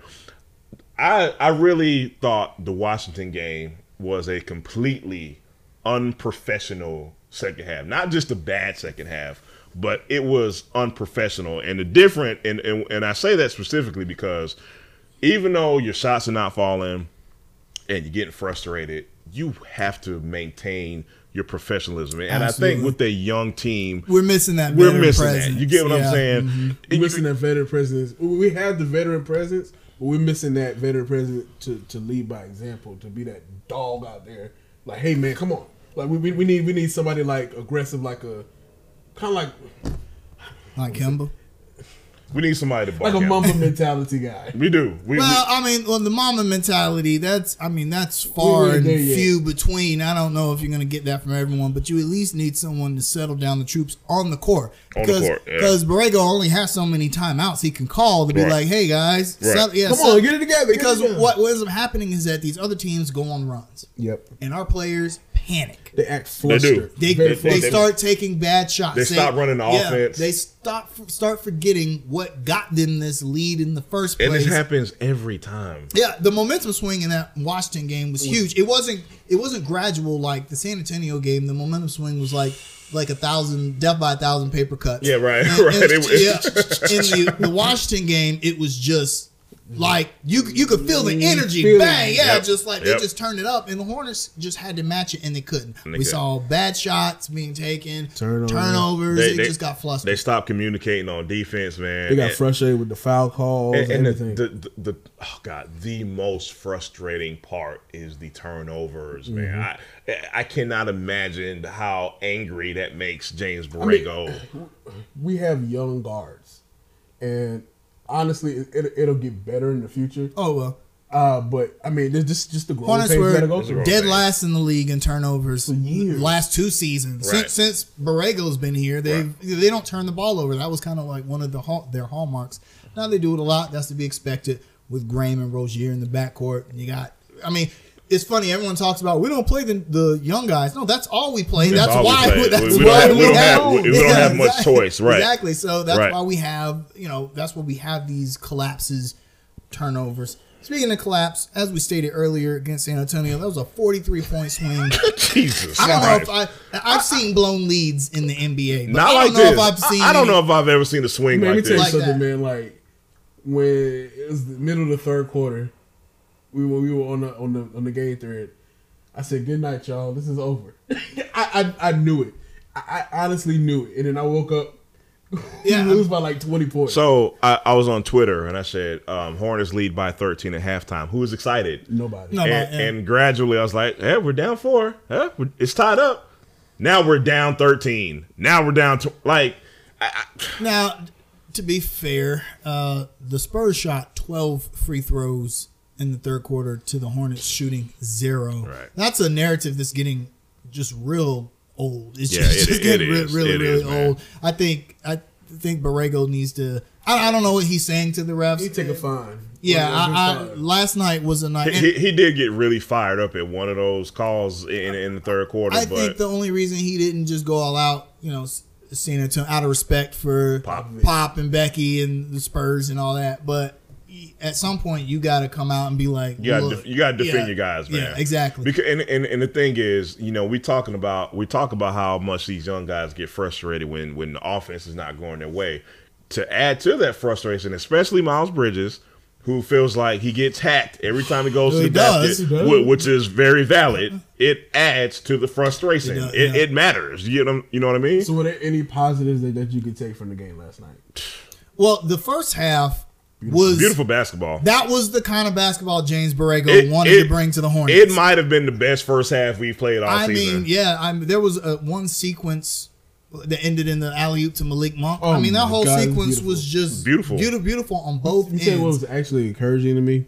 I I really thought the Washington game was a completely unprofessional second half. Not just a bad second half, but it was unprofessional. And the different and and, and I say that specifically because even though your shots are not falling and you're getting frustrated, you have to maintain your professionalism. And I think with a young team, we're missing that. we're missing presence. that. You get what Yeah. I'm saying? Mhm. And you- Missing that veteran presence. We had the veteran presence, but we're missing that veteran president to, to lead by example, to be that dog out there. Like, hey man, come on. Like we, we, we need we need somebody like aggressive, like a kind of like Like Kemba. We need somebody to like a at. mamba mentality guy. We do. We, Well, I mean, well, the mama mentality, that's, I mean, that's far and there yet. few between. I don't know if you're going to get that from everyone, but you at least need someone to settle down the troops on the court. On the Because court, yeah. because Borrego only has so many timeouts he can call to be Right. like, hey, guys, Right. settle- yeah, Come settle- on, get it together. get it Because together. what, what ends up happening is that these other teams go on runs, Yep, and our players panic. They act They do. flustered. They, Very they, start taking bad shots. They stop running the offense. They stop start forgetting what got them this lead in the first place. and place. this happens every time. Yeah, the momentum swing in that Washington game was huge. It wasn't it wasn't gradual like the San Antonio game. The momentum swing was like like a thousand death by a thousand paper cuts. Yeah, right, And- right. and- It was- yeah, in the, the Washington game, it was just like you you could feel the energy, Feel it. bang, yeah, Yep, just like yep. they just turned it up, and the Hornets just had to match it, and they couldn't. And they we couldn't. saw bad shots being taken, Turnovers. turnovers. They- They, they- just got flustered. They stopped communicating on defense, man. They got And- frustrated with the foul calls and, and, and everything. the, the, the, the oh god the most frustrating part is the turnovers Mm-hmm. man I I cannot imagine how angry that makes James Borrego we have young guards, and honestly, it, it, it'll get better in the future. oh well, Uh, but I mean, there's just just the growing Hornets pains were gotta go through. dead pains. last in the league in turnovers For years. last two seasons Right. since since Borrego's been here. They they don't turn the ball over. That was kind of like one of the hall, their hallmarks. Now they do it a lot. That's to be expected with Graham and Rozier in the backcourt. And you got, I mean. It's funny. Everyone talks about we don't play the, the young guys. No, that's all we play. That's That's, all we why. play. That's We- we why don't have- we don't have- we- we don't have much exactly. choice, right. Exactly. So that's Right. why we have you know that's why we have these collapses, turnovers. Speaking of collapse, as we stated earlier against San Antonio, that was a 43 point swing. Jesus I don't know if I I've seen blown leads in the NBA, but not I like don't know this if I've seen. I, I don't know if I've ever seen a swing Man, let me like tell you this Like something, that. man. Like when it was the middle of the third quarter, we were we were on the on the on the game thread. I said, "Good night, y'all. This is over." I, I I knew it. I, I honestly knew it, and then I woke up. Yeah. we lose by like twenty points. so I, I was on Twitter and I said um, Hornets lead by 13 at halftime who was excited Nobody. No. and, yeah. and gradually I was like, "Hey, we're down four. Huh? It's tied up. Now we're down 13. Now we're down to like I, I, Now, to be fair, uh, the Spurs shot 12 free throws in the third quarter to the Hornets shooting zero. Right. That's a narrative that's getting just real old. It's Yeah, just, it- just it getting is. really, It really is, man. old. I think I think Borrego needs to. I, I don't know what he's saying to the refs. He take a fine. yeah, One of those I, I, last night was a night. and- he, he did get really fired up at one of those calls in in the third quarter, I but think the only reason he didn't just go all out, you know, s- seeing it to, out of respect for Pop. Pop and Becky and the Spurs and all that, but y- at some point you got to come out and be like, You gotta, def- you gotta defend yeah, your guys, man. Yeah, exactly. Because and, and and the thing is, you know, we talking about we talk about how much these young guys get frustrated when when the offense is not going their way. To add to that frustration, especially Miles Bridges, who feels like he gets hacked every time he goes He to the does, basket, does. which is very valid. It adds to the frustration. It does, It, yeah. it matters. You know, you know what I mean? So, were there any positives that, that you could take from the game last night? well, the first half was Beautiful basketball. That was the kind of basketball James Borrego It- wanted it- to bring to the Hornets. It might have been the best first half we've played all I season. mean, yeah, I mean, there was a, one sequence that ended in the alley oop to Malik Monk. Oh I mean, that whole God, it was sequence was just Beautiful. beautiful, beautiful on both You say what was actually encouraging to me?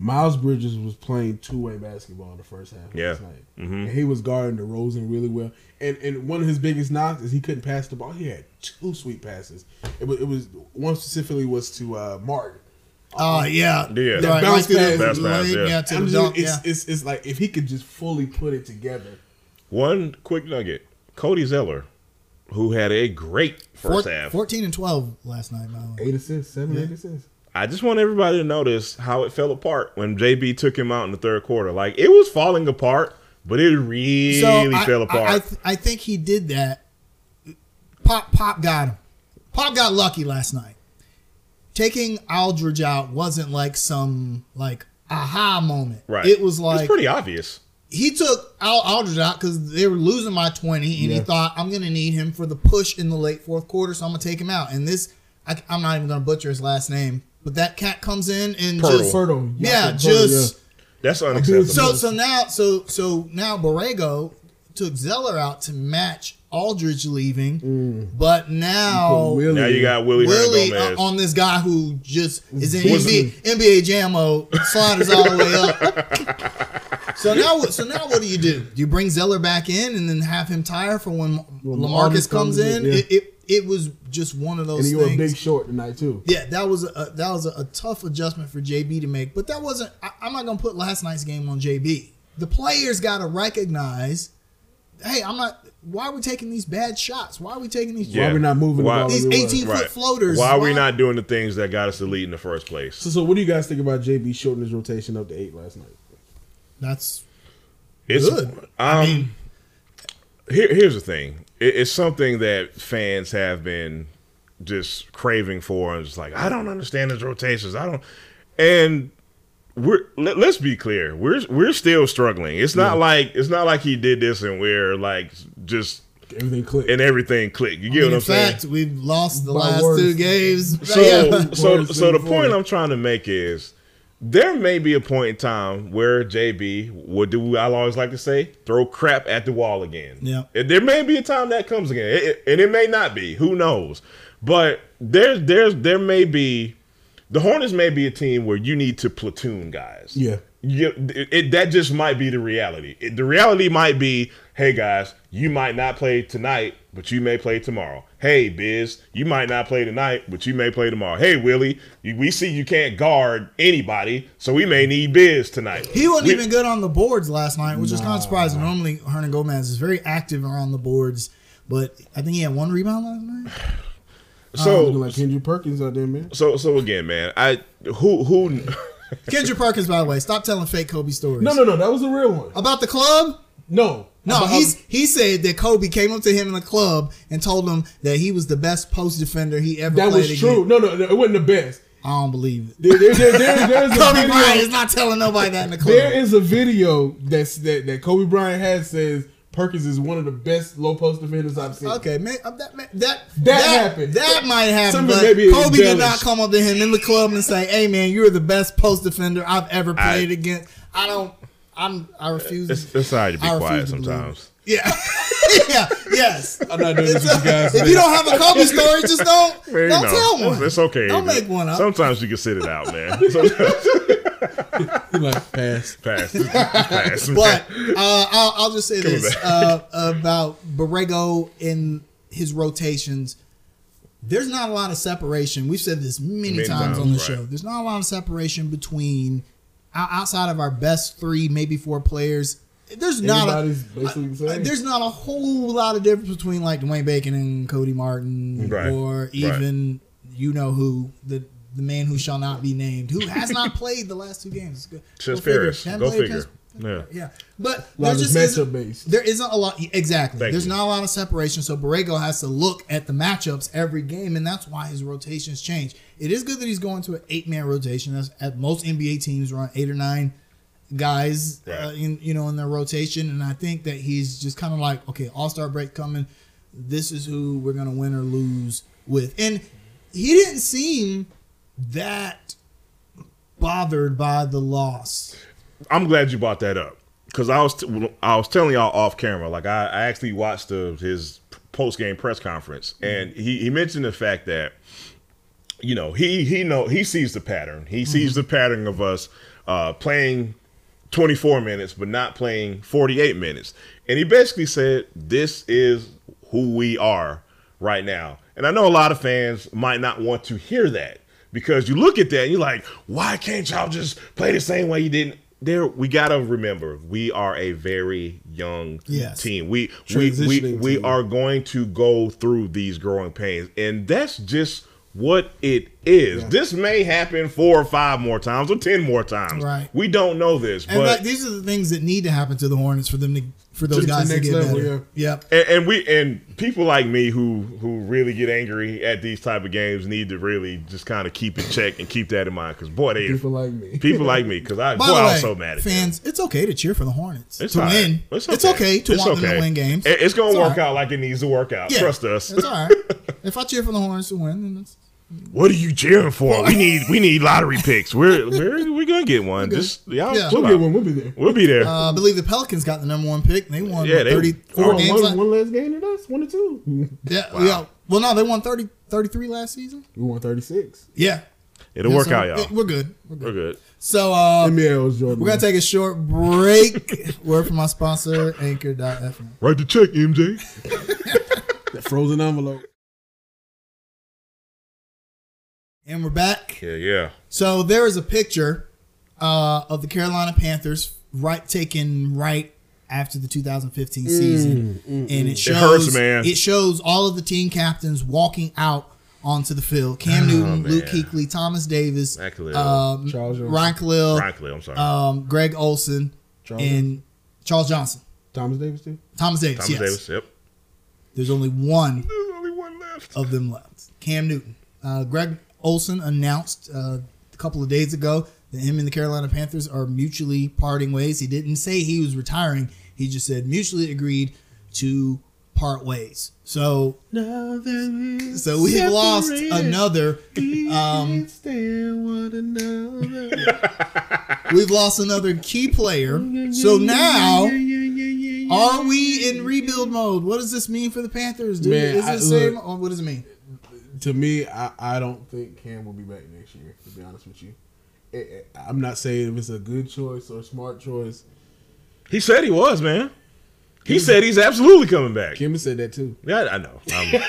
Miles Bridges was playing two way basketball in the first half Yeah. last night. Mhm. And he was guarding DeRozan really well. And and one of his biggest knocks is he couldn't pass the ball. He had two sweet passes. It was, it was one specifically was to uh, Martin. Oh yeah, Yeah. Right, That bounce right through the pass, pass, yeah. yeah, to the just- dunk, it's, yeah. it's, it's like if he could just fully put it together. One quick nugget: Cody Zeller, who had a great first Four- half. 14 and 12 last night, by the way. Eight assists, seven, Yeah. eight assists. I just want everybody to notice how it fell apart when JB took him out in the third quarter. Like it was falling apart, but it really I, fell I, apart. I, th- I think he did that. Pop Pop got him. Pop got lucky last night. Taking Aldridge out wasn't like some like aha moment. right. It was like it's pretty obvious. he took Al- Aldridge out because they were losing by 20, and he thought, I'm going to need him for the push in the late fourth quarter, so I'm going to take him out. And this, I, I'm not even going to butcher his last name, but that cat comes in and Poeltl. just Fertile. yeah, Fertile, just That's unacceptable. so so now so so now Borrego took Zeller out to match Aldridge leaving, but now Willy now you got Willy, Willy Willy uh, on this guy who just is in NBA, NBA Jam mode, sliders all the way up. So now, what- so now, what do you do? Do you bring Zeller back in and then have him tire for when When LaMarcus LaMarcus comes comes in? in, yeah. It, it it was just one of those and you were a big short tonight too. Yeah, that was a that was a, a tough adjustment for JB to make, but that wasn't. I, I'm not gonna put last night's game on JB. The players got to recognize, hey, I'm not. Why are we taking these bad shots? Why are we taking these? Why are we not moving the Why- ball? These 18 was? foot floaters. Why are we not doing the things that got us the lead in the first place? So, so what do you guys think about JB shortening his rotation up to eight last night? That's It's Good. Um, I mean- here, here's the thing. It, it's something that fans have been just craving for, and just like I don't understand his rotations. I don't, and we're let, us be clear. We're we're still struggling. It's not Yeah. like it's not like he did this and we're like just Everything clicked. and everything clicked. You I get mean, what I'm in saying? fact, we've lost the By last worse. two games. So, Yeah. so, so the point. I'm trying to make is there may be a point in time where JB, what do I always like to say, throw crap at the wall again. Yeah. There may be a time that comes again, It- it- and it may not be. Who knows? But there's there's there may be the Hornets may be a team where you need to platoon guys. Yeah. You, it, it- that just might be the reality. It- the reality might be, hey guys, you might not play tonight, but you may play tomorrow. Hey Biz, you might not play tonight, but you may play tomorrow. Hey Willy, you, we see you can't guard anybody, so we may need Biz tonight. He wasn't We- even good on the boards last night, which is kind of surprising. Normally, Hernangomez is very active around the boards, but I think he had one rebound last night. So um, Looking like Kendrick Perkins out there, man. so so again, man. I who who Kendrick Perkins, by the way, stop telling fake Kobe stories. No, no, no. That was a real one. About the club? No, No, About- he's he said that Kobe came up to him in the club and told him that he was the best post defender he ever that played was true. against. No, no, no, it wasn't the best. I don't believe it. There, there, there, there- there's a Kobe video- Bryant is not telling nobody that in the club. There is a video that's that, that Kobe Bryant has says Perkins is one of the best low post defenders I've seen. Okay, man, uh, that that that, That happened. That might happen, Some but maybe Kobe did not come up to him in the club and say, "Hey, man, you're the best post defender I've ever played against." I don't. I'm. I refuse. it's, it's hard to be I quiet to believe sometimes. yeah, yeah, yes. I'm not doing this with you guys. If you don't have a Kobe story, just don't Man, you don't know, tell one. It's, it's okay. Don't man. make one up. Sometimes you can sit it out, man. You like pass. pass, pass. But uh, I'll, I'll just say Coming this uh, about Borrego in his rotations. There's not a lot of separation. We've said this many, Many times, times, on the right. show. There's not a lot of separation between o- outside of our best three, maybe four players. There's not a, Everybody's basically the same. there's not a whole lot of difference between like Dwayne Bacon and Cody Martin, Right, or right. even you know who the the man who shall not be named, who has not played the last two games. Go- Just go figure. Ferris. Go figure. against- Yeah. yeah, but a lot there of just isn't, matchup based. there isn't a lot. Exactly, Thank there's you. not a lot of separation. So Borrego has to look at the matchups every game, and that's why his rotations change. It is good that he's going to an eight man rotation. That's at most NBA teams run eight or nine guys, uh, in you know in their rotation, and I think that he's just kind of like, okay, All Star break coming. This is who we're gonna win or lose with, and he didn't seem that bothered by the loss. I'm glad you brought that up because I was t- I was telling y'all off camera. Like I, I actually watched the, his post game press conference, and he, he mentioned the fact that you know he he know he sees the pattern. He sees the pattern of us uh, playing 24 minutes, but not playing 48 minutes. And he basically said, "This is who we are right now." And I know a lot of fans might not want to hear that because you look at that and you're like, "Why can't y'all just play the same way you didn't?" There, we gotta remember we are a very young Yes. team. We we we, we are going to go through these growing pains, and that's just what it is. This may happen four or five more times or ten more times. Right. We don't know this, And but like these are the things that need to happen to the Hornets for them to for those To the guys to next get level, better. Yep. and, and we and people like me who who really get angry at these type of games need to really just kind of keep it check and keep that in mind because boy they People like me. people like me because I By boy the I way, so mad at them. fans, it's okay to cheer for the Hornets It's to all right. win. It's okay, to It's want them to win games. It- It's gonna It's work right. out like it needs to work out. Yeah, Trust us. It's all right. if I cheer for the Hornets to win, then it's What are you cheering for? We need we need lottery picks. We're we're we're gonna get one. Just y'all Yeah. We'll get one. We'll be there. We'll be there. Uh, I believe the Pelicans got the number one pick. They won Yeah, they- 34 oh, games. one, la- one less game than us. One or two. yeah, yeah. Well, no, they won 30, 33 last season. We won thirty six. Yeah. It'll Yeah, work so out, y'all. We're good. We're good. We're good. So uh, NBA Jordan. we're gonna take a short break. Word from my sponsor, Anchor.fm. Write the check, MJ. that frozen envelope. And we're back. Yeah, yeah. So there is a picture uh, of the Carolina Panthers right taken right after the 2015 season, and it shows hurts, man. it shows all of the team captains walking out onto the field. Cam Newton, Luke Oh, man. Kuechly, Thomas Davis, Matt Kalil. um, Charles Johnson. Ryan Kalil, Frankly, I'm sorry. um, Greg Olsen, Charles and Charles Johnson. Thomas Davis too. Thomas Davis. Thomas yes. Davis. Yep. There's only one There's only one left. of them left. Cam Newton. Uh, Greg Olsen announced uh, a couple of days ago that him and the Carolina Panthers are mutually parting ways. He didn't say he was retiring. He just said mutually agreed to part ways. So, Now that so we've lost another. Um, stand one another. we've lost another key player. So now, are we in rebuild mode? What does this mean for the Panthers? Dude? Man, Is it I- the same? look. Or what does it mean? To me, I, I don't think Cam will be back next year. To be honest with you, Eh, eh, I'm not saying if it's a good choice or a smart choice. He said he was, man. He said he's absolutely coming back. Kim said that too. Yeah, I know. I'm-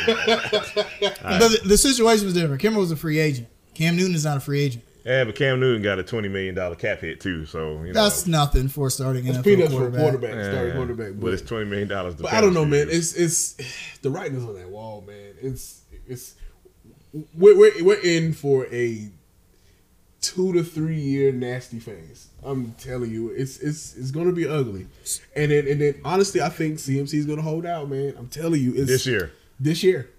But the, the situation was different. Kemba was a free agent. Cam Newton is not a free agent. yeah, but Cam Newton got a twenty million dollar cap hit too, so you know. That's nothing for starting It's NFL peanuts for a quarterback. quarterback, Yeah, starting yeah. quarterback. but it's twenty million dollars. But I don't know, man. It's it's the writing is on that wall, man. It's it's we're we're, we're in for a two to three year nasty phase. I'm telling you, it's it's it's gonna be ugly. And then and then honestly, I think CMC is gonna hold out, man. I'm telling you, it's this year. This year.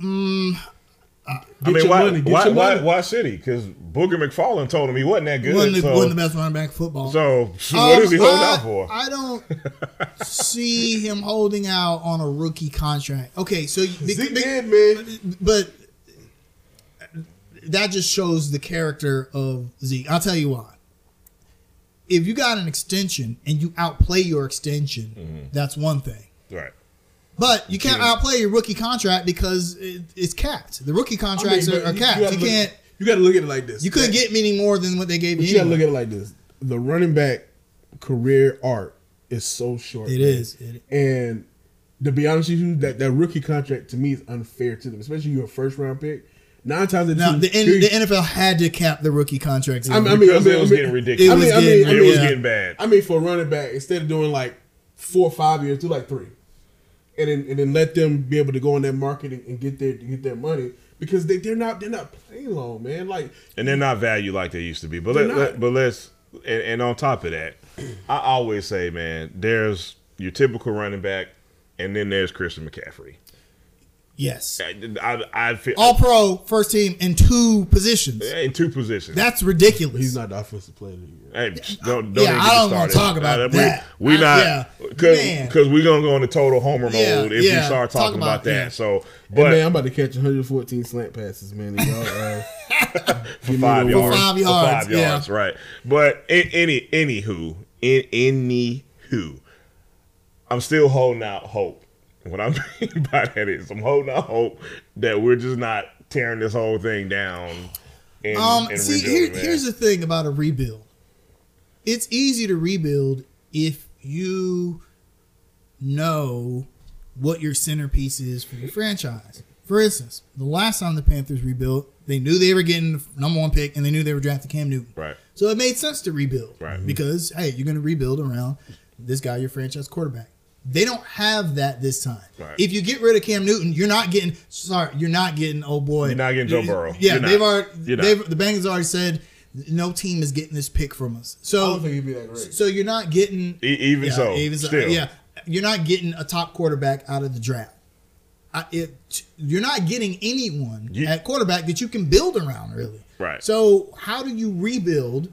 I Get mean, your why, money, get why, your why, money. why should he? Because Booger McFarland told him he wasn't that good. Wasn't the, so, wasn't the best running back in football. so, so Um, what is he holding I, out for? I don't see him holding out on a rookie contract. Okay, so you- be- Zeke be- did, man. but that just shows the character of Zeke. I'll tell you why. If you got an extension and you outplay your extension, Mm-hmm. that's one thing. right. But you can't Yeah. outplay your rookie contract because it, it's capped. The rookie I mean, contracts are, are capped. gotta You, look- can't. You got to look at it like this. You couldn't get many more than what they gave you. you got to look at it like this: the running back career arc is so short. It is. It- And to be honest with you, that, that rookie contract to me is unfair to them, especially you're a first round pick. Nine times out of Now ten, the, N, the NFL had to cap the rookie contracts. I mean, I mean, I mean, it was I mean- getting ridiculous. It was getting- it was yeah. getting bad. I mean, for a running back, instead of doing like four or five years, do like three, and then and then let them be able to go on that market and, and get their get their money because they they're not they're not playing long, man. Like and they're not valued like they used to be. But let, let, but let's and, and on top of that, I always say, man, there's your typical running back, and then there's Christian McCaffrey. Yes, I, I, I feel all pro first team in two positions. in two positions. That's ridiculous. he's not the offensive player of the year. Hey, don't, don't Yeah, even I don't wanna talk about Uh, that. We, we I- not because Man. because we're gonna go into total homer Yeah, mode if yeah. we start Talk talking about, about- that. yeah. So, But but man, I'm about to catch 114 slant passes, man. Y'all, uh, for five yards, For five for yards, five yeah. yards, right? But in, any anywho, in anywho, I'm still holding out hope. What I mean by that is I'm holding out hope that we're just not tearing this whole thing down. And, Um, and see, here, here's the thing about a rebuild. It's easy to rebuild if you know what your centerpiece is for your franchise. For instance, the last time the Panthers rebuilt, they knew they were getting the number one pick and they knew they were drafting Cam Newton. right. So it made sense to rebuild. Right. Because, hey, you're going to rebuild around this guy, your franchise quarterback. They don't have that this time. Right. If you get rid of Cam Newton, you're not getting sorry, you're not getting oh boy. You're not getting Joe Burrow. Yeah, You're they've already You're they've the Bengals already said no team is getting this pick from us. I So don't think he'd be that great. so you're not getting E- even yeah, so, even so, still. yeah, you're not getting a top quarterback out of the draft. I, it, you're not getting anyone You- at quarterback that you can build around, really. Right. So how do you rebuild?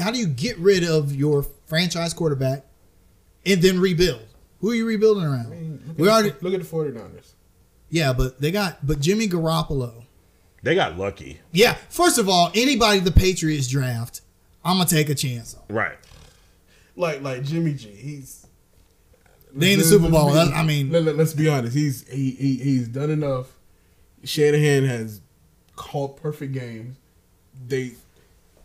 How do you get rid of your franchise quarterback and then rebuild? Who are you rebuilding around? I mean, look, we already look at the 49ers. Yeah, but they got but Jimmy Garoppolo. They got lucky. Yeah, first of all, anybody the Patriots draft, I'm gonna take a chance on. Right. Like like Jimmy G, he's They in the Super Bowl. That's- I mean- let, us be honest. He's he, he he's done enough. Shanahan has called perfect games. They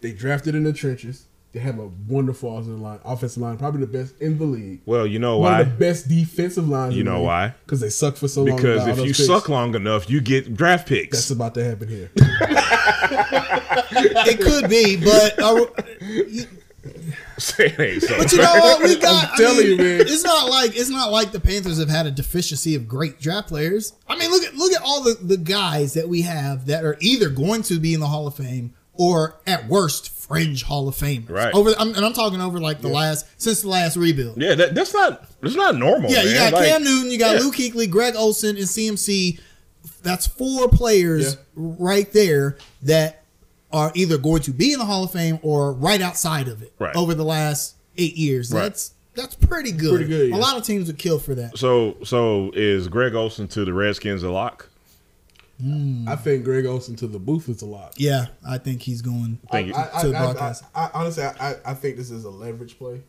they drafted in the trenches. They have a wonderful offensive line, offensive line, probably the best in the league. Well, you know One why? of the best defensive lines. You in know league. why? Because they suck for so long. Because if you picks. suck long enough, you get draft picks. that's about to happen here. It could be, but uh, you- Say it ain't so. but you know what? We got. I'm I mean, you, man. It's not like it's not like the Panthers have had a deficiency of great draft players. I mean, look at look at all the the guys that we have that are either going to be in the Hall of Fame or at worst fringe Hall of Famers. Right. Over, I'm, and I'm talking over like the last since the last rebuild. yeah, that, that's not that's not normal. Yeah, you got Like, Cam Newton, you got yeah. Luke Kuechly, Greg Olsen, and CMC. That's four players Yeah. right there that are either going to be in the Hall of Fame or right outside of it Right. over the last eight years. Right. That's that's pretty good. Pretty good, yeah. A lot of teams would kill for that. So so is Greg Olsen to the Redskins a lock? I think Greg Olsen to the booth is a lot. Yeah, I think he's going. Thank you. I, I, To the I- broadcast. I, I, honestly, I, I think this is a leverage play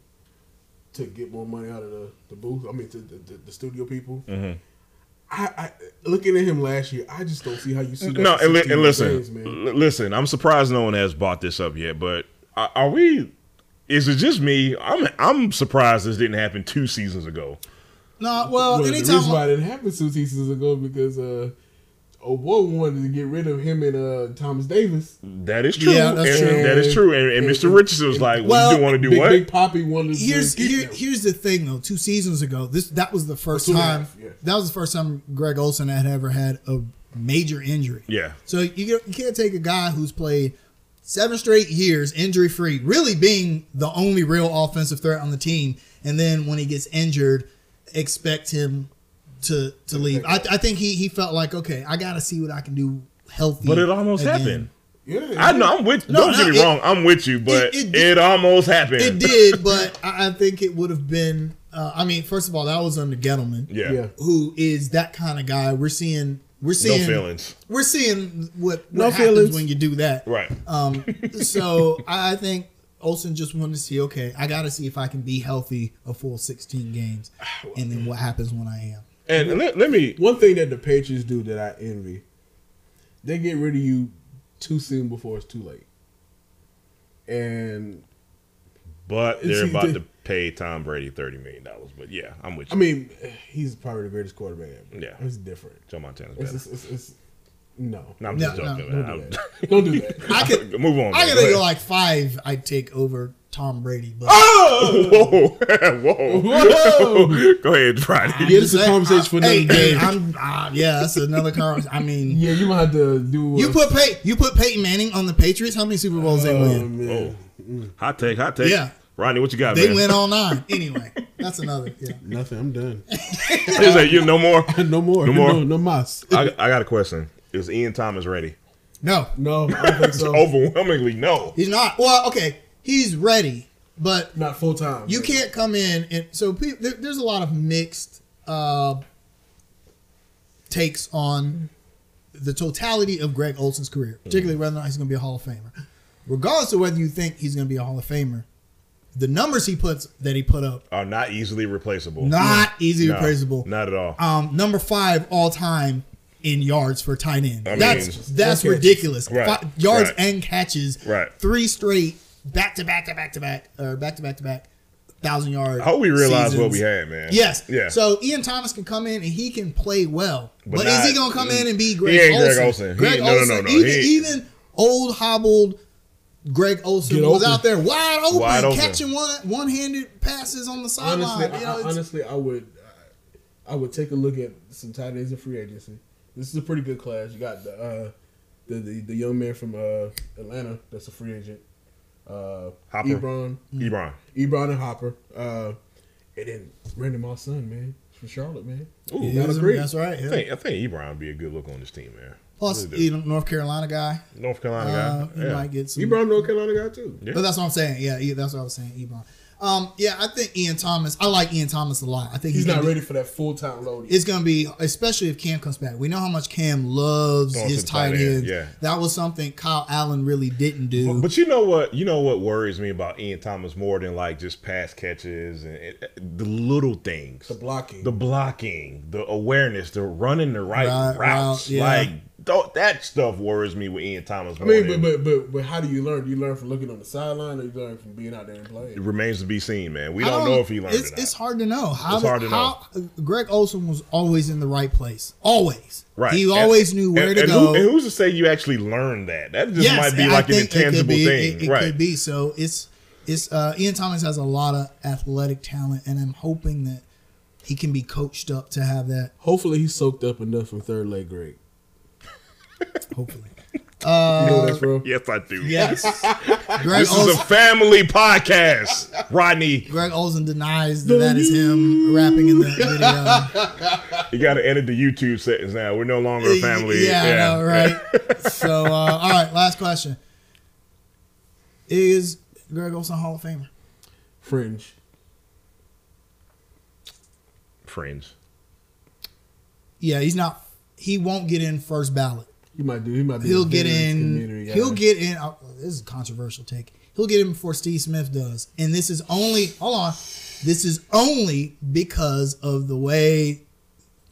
to get more money out of the, the booth. I mean, to the, the, the studio people. Mm-hmm. I, I looking at him last year, I just don't see how you see that. No, and, li- and listen, games, man. l- listen. I'm surprised no one has bought this up yet. But are, are we? Is it just me? I'm I'm surprised this didn't happen two seasons ago. No, well, Well, the anytime. reason why it didn't happen two seasons ago because uh, oh boy wanted to get rid of him and uh, Thomas Davis. That is true. Yeah, that's and, true. That is true. And, and And- Mr. Richardson was like, Well, "Well, you want to do Big, what?" Big Poppy wanted to Here's keep here, him. here's the thing though. Two seasons ago, this that was the first two time. half, yeah. That was the first time Greg Olsen had ever had a major injury. yeah, So you you can't take a guy who's played seven straight years injury free, really being the only real offensive threat on the team, and then when he gets injured, expect him to to leave. I, I think he he felt like okay, I got to see what I can do healthy. but it almost again. happened. Yeah, I know. I'm with. No, don't no, get me it- wrong. I'm with you, but it it, did- almost happened. It did, but I, I think it would have been. Uh, I mean, first of all, that was under Gettleman, Yeah. Yeah. who is that kind of guy. We're seeing. We're seeing. No seeing. feelings. We're seeing what, what No happens feelings. when you do that. Right. Um, so I I think Olsen just wanted to see, okay, I got to see if I can be healthy a full 16 games, and then what happens when I am. And let, let me. One thing that the Patriots do that I envy, they get rid of you too soon before it's too late. And But they're about did- to pay Tom Brady thirty million dollars. But yeah, I'm with you. I mean, he's probably the greatest quarterback ever. Yeah. it's different. Joe Montana's better. it's, it's, it's no, no, I'm just no, joking. don't do that. Don't do that. I could, Move on. I Go go like five. I'd take over Tom Brady, but Whoa, whoa, Whoa. Go ahead, Friday. Yeah, this is a conversation for another hey, day. hey, I'm, uh, yeah, that's another conversation. I mean, Yeah, you might have to do. you uh, put Pey- you put Peyton Manning on the Patriots. How many Super Bowls they oh, win? man. Hot take, hot take. Yeah. Rodney, what you got, They man? win all nine. Anyway, that's another. Yeah. Nothing. I'm done. Is that you? No more. no more. No No more? No, no mas. I, I got a question. Is Ian Thomas ready? No, No, I don't think so. Overwhelmingly, no. he's not. Well, okay, he's ready, but Not full time. you can't come in and so pe- there, there's a lot of mixed uh, takes on the totality of Greg Olsen's career, particularly whether or not he's going to be a Hall of Famer. Regardless of whether you think he's going to be a Hall of Famer, the numbers he puts that he put up Are not easily replaceable. not easy No, replaceable. Not at all. Um, number five all time in yards for tight end. I mean- that's that's ridiculous. Right, Fi- yards right. and catches. Right. Three straight back to back to back to back or back to back to back thousand yard. I hope we realize what we had, man. Yes. Yeah. So Ian Thomas can come in and he can play well, But but, is he gonna come in and be he Greg ain't Greg Olson? Olsen. He- Greg no, no, no, no, even even old hobbled. Greg Olsen Get was open. out there wide open, Wide open. catching one one handed passes on the sideline. honestly, You know, I, honestly, I would, I would take a look at some tight ends in free agency. This is a pretty good class. You got the uh, the, the the young man from uh, Atlanta that's a free agent. Uh, Hooper. Ebron, Ebron. Ebron and Hooper, uh, and then Randy Moss son, man, from Charlotte, man. Ooh. Yeah, Not a great. That's right. I think I think Ebron would be a good look on this team, man. Plus, Really do. you know, North Carolina guy. North Carolina Uh, guy. he yeah. might get some. Ebron, North Carolina guy too. Yeah. But that's what I'm saying. Yeah, yeah, that's what I was saying. Ebron. Um, yeah, I think Ian Thomas. I like Ian Thomas a lot. I think He's he can not do- ready for that full time load. yet. It's gonna be, especially if Cam comes back. We know how much Cam loves Throwing his tight tight end, ends. yeah. That was something Kyle Allen really didn't do. But you know what? You know what worries me about Ian Thomas more than like just pass catches and and the little things, The blocking. the blocking, the awareness, the running the right, Right, routes. route, yeah. Like th- that stuff worries me with Ian Thomas. I mean, but, but but but how do you learn? Do you learn from looking on the sideline, or you learn from being out there and playing? it remains to be seen, man. We I don't, know if he learned it's, it. or It's hard to know. How, It's hard to how, Greg Olsen was always in the right place. Always. Right. He And- always knew where and, to and go. Who, and who's to say you actually learned that? That just yes, might be like an think it intangible be- thing, It, it right? could be. So it's it's uh, Ian Thomas has a lot of athletic talent, and I'm hoping that he can be coached up to have that. Hopefully, he's soaked up enough from third leg Greg. Hopefully. you know what that's from? Yes, I do. Yes. Greg This is a family podcast, Rodney. Greg Olsen denies that that is him rapping in the video. You got to edit the YouTube settings now. We're no longer a family. Yeah, I know, right? so, uh, all right, last question. Is Greg Olsen Hall of Famer? Fringe. Fringe. Yeah, he's not. He won't get in first ballot. He might do. He might be. He'll get in. guy. He'll get in. oh, this is a controversial take. He'll get in before Steve Smith does, and this is only. Hold on. This is only because of the way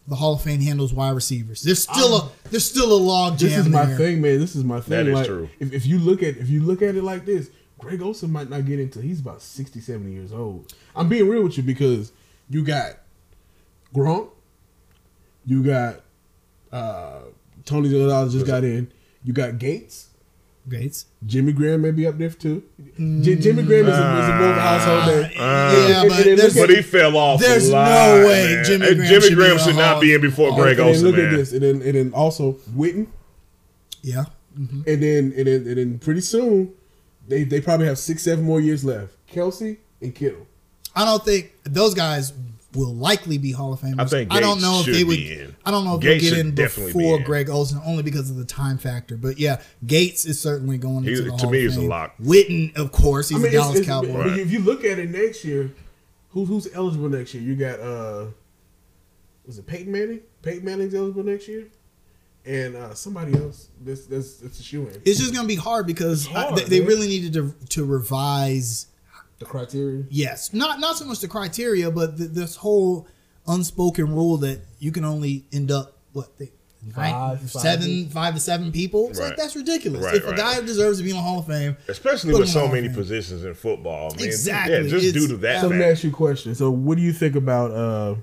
the Hall of Fame handles wide receivers. There's still a there's still a log jam This is my there. thing, man. This is my thing. That is like, true. If, if you look at if you look at it like this, Greg Olsen might not get into. He's about 60, 70 years old. I'm being real with you because you got Gronk, you got uh, Tony Gonzalez just got in. You got Gates. Gates. Jimmy Graham may be up there too. J- Jimmy Graham is a, is a more ah, household name. Ah. yeah, and- but and then there's- look But he fell off. There's a no way man. Jimmy Graham Jimmy should Graham in should not be in before Greg and Olsen, look man. at this, and then and then also Witten, Yeah. Mm-hmm. and then and then and then pretty soon they they probably have six seven more years left. Kelce and Kittle. I don't think those guys will likely be Hall of Famers. I think I don't Gates know if should they would. be in. I don't know if Gates they'll get should in definitely be before in. Greg Olsen, only because of the time factor. But yeah, Gates is certainly going into He- into the to me, of he's a lock. Witten, of course, he's I mean, a Dallas it's, it's, Cowboy. but if you look at it next year, who's who's eligible next year? You got uh, was it Peyton Manning? Peyton Manning's eligible next year, and uh, somebody else. This that's it's a shoe in. It's just going to be hard because hard, I- they, they really needed to to revise. The criteria. Yes, not not so much the criteria, but th this whole unspoken rule that you can only end up what they, Five, five. seven, five to seven people. It's like that's ridiculous. Right, if a guy deserves to be in the Hall of Fame, Especially with so many man. positions in football, man. Exactly. Yeah, just It's- due to that So let me ask you a question. So, what do you think about uh,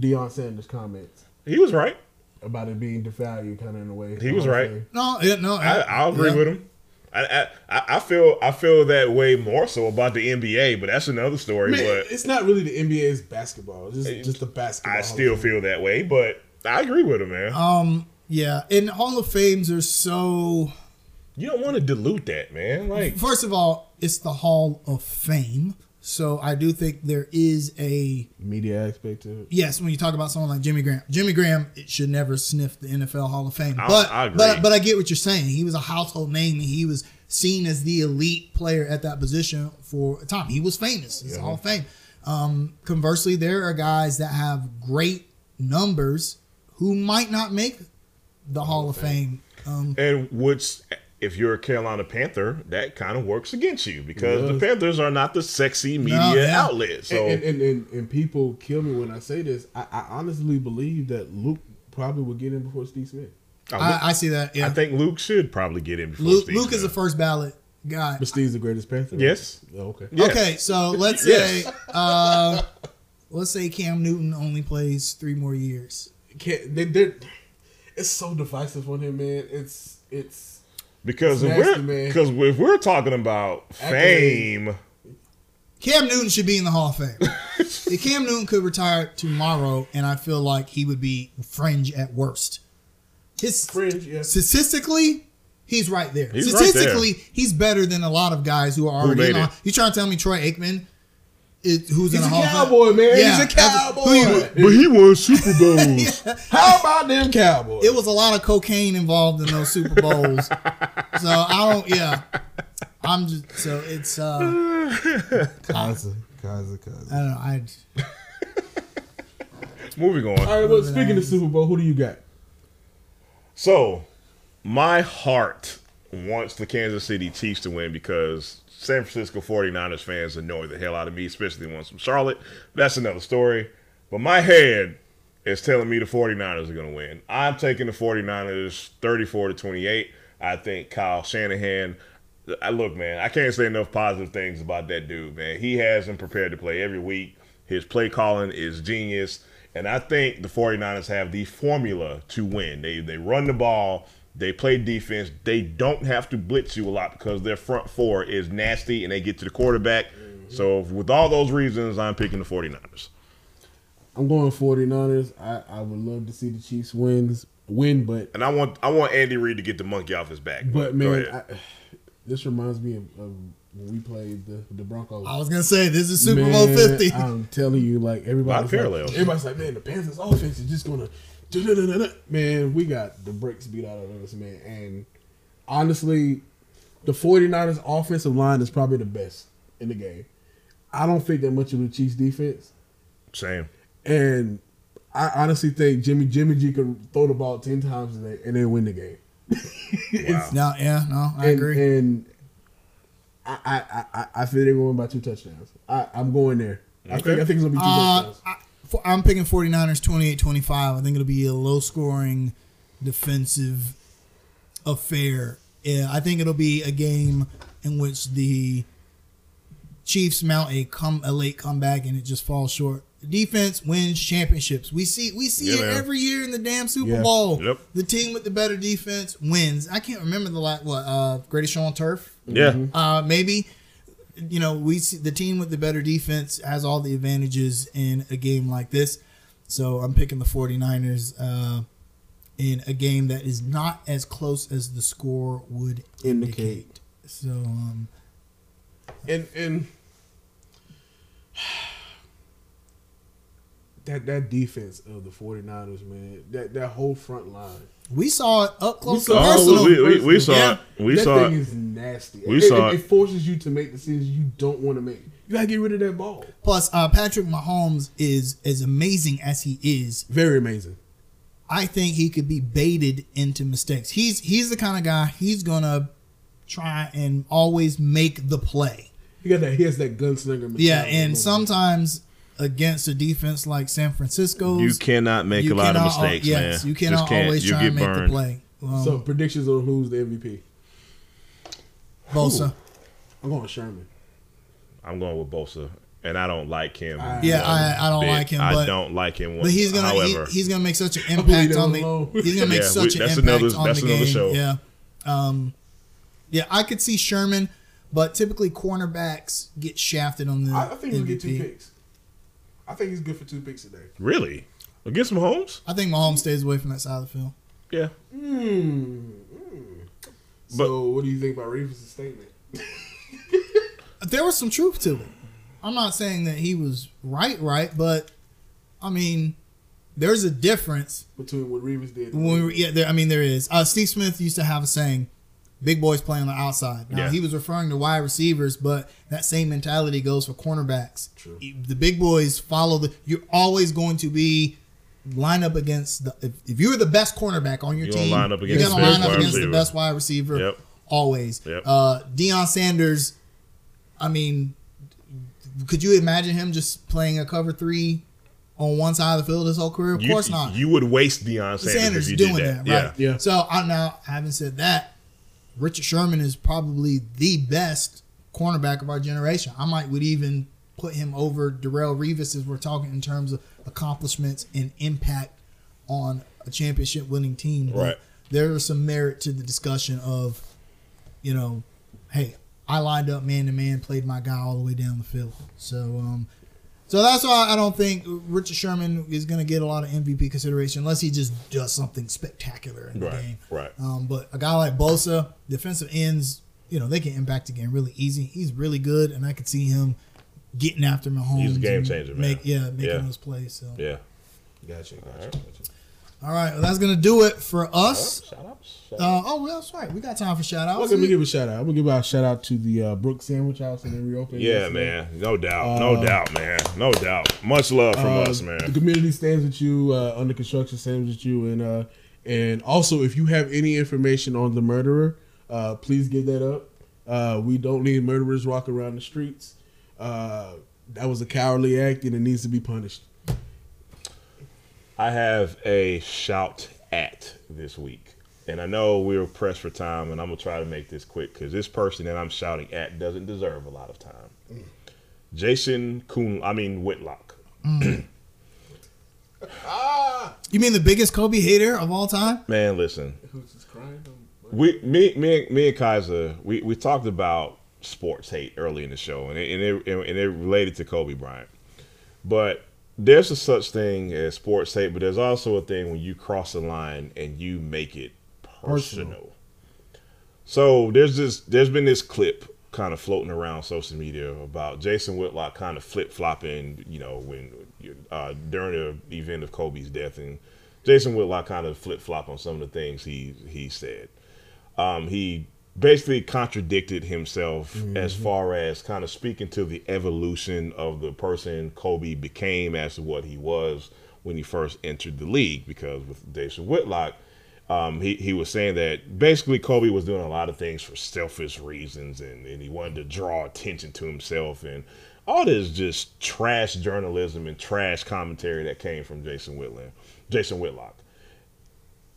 Deion Sanders' comments He was right. about it being devalued, kind of in a way? He was right. no, yeah, no, I, I agree yeah. with him. I, I I feel I feel that way more so about the NBA, but that's another story. Man, but it's not really the NBA's basketball. It's just, just the basketball. I still feel that way. But I agree with him, man. Um, yeah, and Hall of Fames are so. you don't want to dilute that, man. Like First of all, it's the Hall of Fame, so I do think there is a media aspect to it. yes. When you talk about someone like Jimmy Graham, Jimmy Graham it should never sniff the NFL Hall of Fame. I- but I agree. but but I get what you're saying. He was a household name, and he was seen as the elite player at that position for a time. He was famous. He's a Hall of Fame. Um, conversely, there are guys that have great numbers who might not make the Hall of Fame. Um, and which if you're a Carolina Panther, that kind of works against you because the. Panthers are not the sexy media No, yeah. outlet. So and, and, and, and people kill me when I say this. I, I honestly believe that Luke probably would get in before Steve Smith. I, I, I see that. Yeah, I think Luke should probably get in before Luke, Steve Luke is the first ballot guy. But Steve's the greatest Panther. right? Yes. Oh, okay. Yes. Okay, so let's Yes. say, uh, let's say Cam Newton only plays three more years. Can't, they, they're, it's so divisive on him, man. It's it's Because if Nasty, we're because if we're talking about fame, Cam Newton should be in the Hall of Fame. if Cam Newton could retire tomorrow, and I feel like he would be fringe at worst. His fringe. Yeah. statistically, he's right there. He's right statistically, he's better than a lot of guys who are already made in. The, it? you trying to tell me Troy Aikman, is, who's in He's the a Hall of cowboy, man. Yeah, He's a cowboy. who but he won Super Bowls. How about them Cowboys? it was a lot of cocaine involved in those Super Bowls. so I don't. Yeah, I'm just so it's uh constantly, Kaiser, Kaiser. I don't know. I Moving on. All right, well, speaking of Super Bowl, who do you got? So, my heart wants the Kansas City Chiefs to win because San Francisco 49ers fans annoy the hell out of me, especially the ones from Charlotte. That's another story. But my head is telling me the 49ers are going to win. I'm taking the 49ers 34 to 28. I think Kyle Shanahan. I look, man, I can't say enough positive things about that dude, man. He has him prepared to play every week. His play calling is genius. And I think the 49ers have the formula to win. They they run the ball, they play defense. They don't have to blitz you a lot because their front four is nasty and they get to the quarterback. So with all those reasons, I'm picking the 49ers. I'm going 49ers. I, I would love to see the Chiefs wins win, but And I want I want Andy Reid to get the monkey off his back. but Go man. I, this reminds me of, of when we played the the Broncos. I was gonna say this is Super Bowl Fifty. I'm telling you, like Lot everybody's like, parallels. everybody's like, man, the Panthers offense is just gonna, da-da-da-da-da." Man, we got the brakes beat out of us, man. And honestly, the 49ers offensive line is probably the best in the game. I don't think that much of the Chiefs defense, Same. and I honestly think Jimmy Jimmy G could throw the ball ten times a day and they win the game. Wow. no, yeah, no, I and, agree. And I, I, I, I feel they're going by two touchdowns. I, I'm going there. I think I think it's gonna be two Uh, touchdowns. I, for, I'm picking 49ers 28-25. I think it'll be a low scoring defensive affair. Yeah, I think it'll be a game in which the Chiefs mount a come a late comeback and it just falls short. The defense wins championships. We see we see Yeah, it man. every year in the damn Super Yeah. Bowl. Yep. The team with the better defense wins. I can't remember the last what uh greatest show on turf. Yeah. Uh, maybe you know we see the team with the better defense has all the advantages in a game like this. So I'm picking the 49ers uh, in a game that is not as close as the score would indicate. Indicate. So um, and and that that defense of the 49ers, man, that that whole front line. We saw it up close We and saw- personal. we, we, we saw Yeah. it. We that saw thing it. is nasty. We it, saw it, it. it forces you to make decisions you don't want to make. You gotta get rid of that ball. Plus, uh, Patrick Mahomes is as amazing as he is. Very amazing. I think he could be baited into mistakes. He's he's the kind of guy he's gonna try and always make the play. He got that. He has that gunslinger. Yeah, and sometimes against a defense like San Francisco's, You cannot make a lot of cannot al- mistakes, yes, man. you cannot Just can't. always You try get and make burned. the play. Um, So predictions on who's the MVP. Bosa. I'm going with Sherman. I'm going with Bosa, and I don't like him. I- Yeah, I- I don't bit. like him, I don't like him. But he's gonna he- he's gonna make such an impact on the alone. he's gonna make Yeah, such we- an that's impact another- on that's the another game. show. Yeah, um, yeah, I could see Sherman, but typically cornerbacks get shafted on the. I, I think he'll get two MVP. picks. I think he's good for two picks today. really against Mahomes. I think Mahomes stays away from that side of the field. Yeah, Hmm. So, what do you think about Revis' statement? There was some truth to it. I'm not saying that he was right, right, but I mean, there's a difference Between what Revis did. when we, what were- yeah, there, I mean, there is. Uh, Steve Smith used to have a saying, "Big boys play on the outside." Now Yeah. he was referring to wide receivers, but that same mentality goes for cornerbacks. True. The big boys follow the. You're always going to be line up against the. If, if you're the best cornerback on your You're gonna team, line up you're against going the to line up wide against the best wide receiver. Yep. Always. Yep. Uh, Deion Sanders. I mean, could you imagine him just playing a cover three on one side of the field his whole career? Of you, course not. You would waste Deion Sanders, Sanders if you doing did that, that. right? Yeah. Yeah. So I now, having said that, Richard Sherman is probably the best cornerback of our generation. I might would even put him over Darrelle Revis as we're talking in terms of accomplishments and impact on a championship winning team. But Right. There is some merit to the discussion of, you know, hey, I lined up man to man, played my guy all the way down the field. So, um, so that's why I don't think Richard Sherman is going to get a lot of MVP consideration unless he just does something spectacular in the Right. game. Right. Um, but a guy like Bosa, defensive ends, you know, they can impact the game really easy. He's really good, and I could see him getting after Mahomes. He's a game changer, man. Make, yeah, making Yeah. those plays. So Yeah. Gotcha. Gotcha. Alright. gotcha. All right, well, that's gonna do it for us. Shout out. Uh, oh, well, that's right. We got time for shout outs. Let me give a shout out. I'm gonna give a shout out to the uh, Brooks Sandwich House and then reopened. Yeah, yesterday. man. No doubt. No doubt, man. No doubt. Much love from Uh, us, The community stands with you. Uh, under construction stands with you, and uh, and also if you have any information on the murderer, uh, please give that up. Uh, we don't need murderers walking around the streets. Uh, that was a cowardly act, and it needs to be punished. I have a shout at this week. And I know we are pressed for time, and I'm going to try to make this quick because this person that I'm shouting at doesn't deserve a lot of time. Jason Kuhn, I mean, Whitlock. Mm. Ah! You mean the biggest Kobe hater of all time? Man, listen. Who's just crying? we me me me and Kaiser we, we talked about sports hate early in the show and it, and it and it related to Kobe Bryant. But there's a such thing as sports hate, but there's also a thing when you cross the line and you make it personal. So there's this there's been this clip kind of floating around social media about Jason Whitlock kind of flip flopping, you know, when uh, during the event of Kobe's death, and Jason Whitlock kind of flip flop on some of the things he he said. Um, he basically contradicted himself as far as kind of speaking to the evolution of the person Kobe became as to what he was when he first entered the league. Because with Jason Whitlock, um, he, he was saying that basically Kobe was doing a lot of things for selfish reasons and, and he wanted to draw attention to himself and all this just trash journalism and trash commentary that came from Jason Whitland, Jason Whitlock.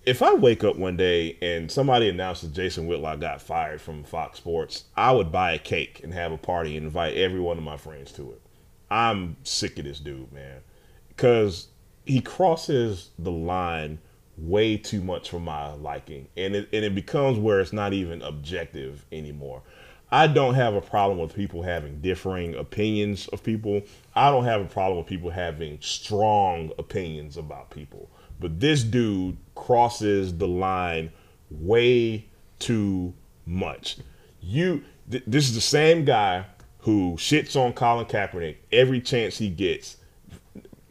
If I wake up one day and somebody announces Jason Whitlock got fired from Fox Sports, I would buy a cake and have a party and invite every one of my friends to it. I'm sick of this dude, man. Because he crosses the line way too much for my liking. And it, and it becomes where it's not even objective anymore. I don't have a problem with people having differing opinions of people. I don't have a problem with people having strong opinions about people. But this dude crosses the line way too much. You, th- this is the same guy who shits on Colin Kaepernick every chance he gets.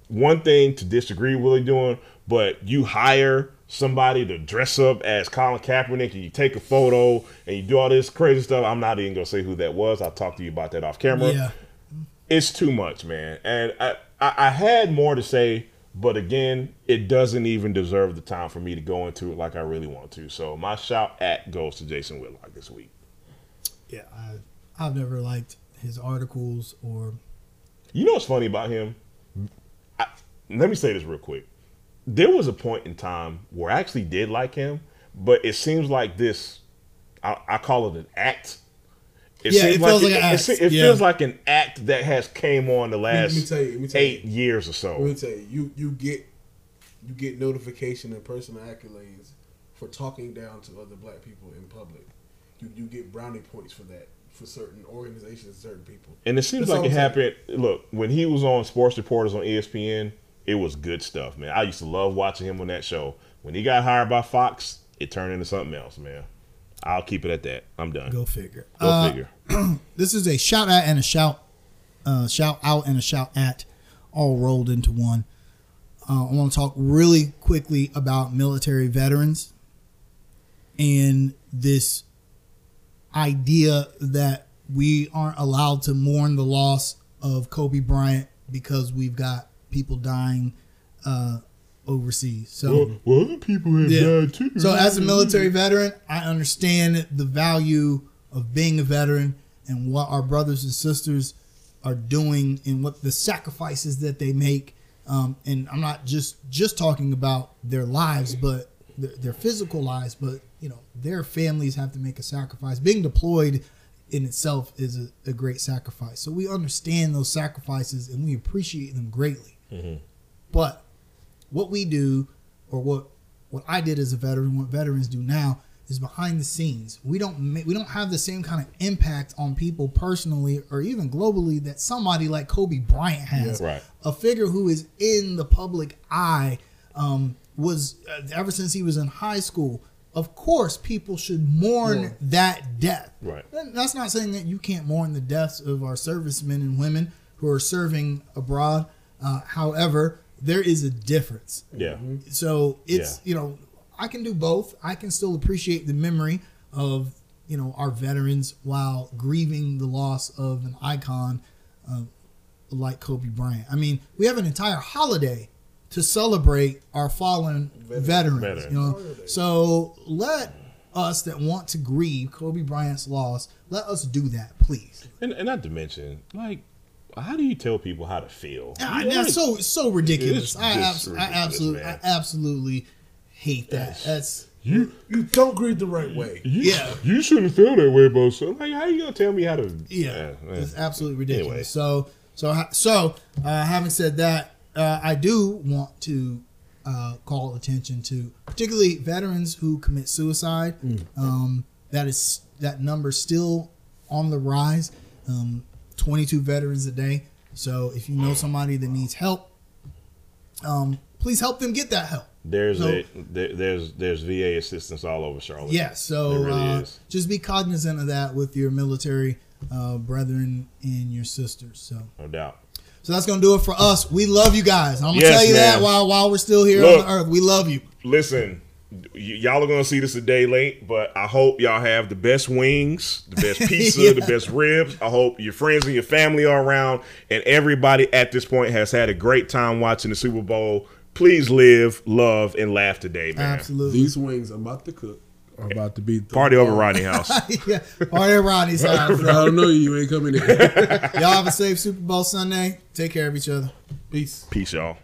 One thing to disagree with he's doing, but you hire somebody to dress up as Colin Kaepernick and you take a photo and you do all this crazy stuff. I'm not even gonna say who that was. I'll talk to you about that off camera Yeah. it's too much, man. And I, I, I had more to say, but again, it doesn't even deserve the time for me to go into it like I really want to. So my shout at goes to Jason Whitlock this week. Yeah, I, I've never liked his articles or You know what's funny about him? I, let me say this real quick. There was a point in time where I actually did like him, but it seems like this. I, I call it an act. It Yeah, seems it feels like an it, act, it, it yeah. feels like an act that has came on the let me last tell you, let me tell eight you. years or so. Let me tell you, you you get you get notification and personal accolades for talking down to other black people in public. You you get brownie points for that for certain organizations, certain people. And it seems That's like it happened. Look, when he was on Sports Reporters on ESPN, it was good stuff, man. I used to love watching him on that show. When he got hired by Fox, it turned into something else, man. I'll keep it at that. I'm done. go figure. Go Uh, figure. This is a shout out and a shout, uh, shout out and a shout at, all rolled into one. Uh, I want to talk really quickly about military veterans and this idea that we aren't allowed to mourn the loss of Kobe Bryant because we've got people dying uh, overseas. So. well, other people have Yeah. died too. So as a military veteran, I understand the value of being a veteran and what our brothers and sisters are doing and what the sacrifices that they make. Um, and I'm not just just talking about their lives, but their, their physical lives, but you know their families have to make a sacrifice. Being deployed in itself is a, a great sacrifice. So we understand those sacrifices and we appreciate them greatly. But what we do or what what I did as a veteran, what veterans do now is behind the scenes. We don't ma- we don't have the same kind of impact on people personally or even globally that somebody like Kobe Bryant has. Yeah. Right. A figure who is in the public eye um, was uh, ever since he was in high school. Of course, people should mourn Mourn. that death. Right. And That's not saying that you can't mourn the deaths of our servicemen and women who are serving abroad. Uh, however, there is a difference. Yeah. So it's Yeah. you know I can do both. I can still appreciate the memory of you know our veterans while grieving the loss of an icon uh, like Kobe Bryant. I mean, we have an entire holiday to celebrate our fallen veterans. You know, so let us that want to grieve Kobe Bryant's loss, let us do that, please. And, and not to mention, like, how do you tell people how to feel? Ah, that's so so ridiculous. I, just abs- I ridiculous, absolutely, I absolutely hate that. Yes. That's you, You don't grieve the right way. you, Yeah. you shouldn't feel that way about something. Like, how you gonna tell me how to? Yeah, man. it's absolutely ridiculous. Anyway. So, so, so, uh, having said that, uh, I do want to uh, call attention to particularly veterans who commit suicide. Um, that is that number still on the rise. Um, Twenty-two veterans a day. So, if you know somebody that needs help, um, please help them get that help. There's So- a there, there's there's VA assistance all over Charlotte. Yeah, so really uh, just be cognizant of that with your military uh, brethren and your sisters. So. no doubt. So that's gonna do it for us. We love you guys. I'm gonna Yes, tell you that while while we're still here Look. on the earth. We love you. Listen, y'all are gonna see this a day late, but I hope y'all have the best wings, the best pizza, Yeah. the best ribs. I hope your friends and your family are around, and everybody at this point has had a great time watching the Super Bowl. Please live, love, and laugh today, man. Absolutely. These wings I'm about to cook are about to be Party over Rodney House. yeah. Party at Ronnie's house. I don't know you. You ain't coming in. Y'all have a safe Super Bowl Sunday. Take care of each other. Peace. Peace, y'all.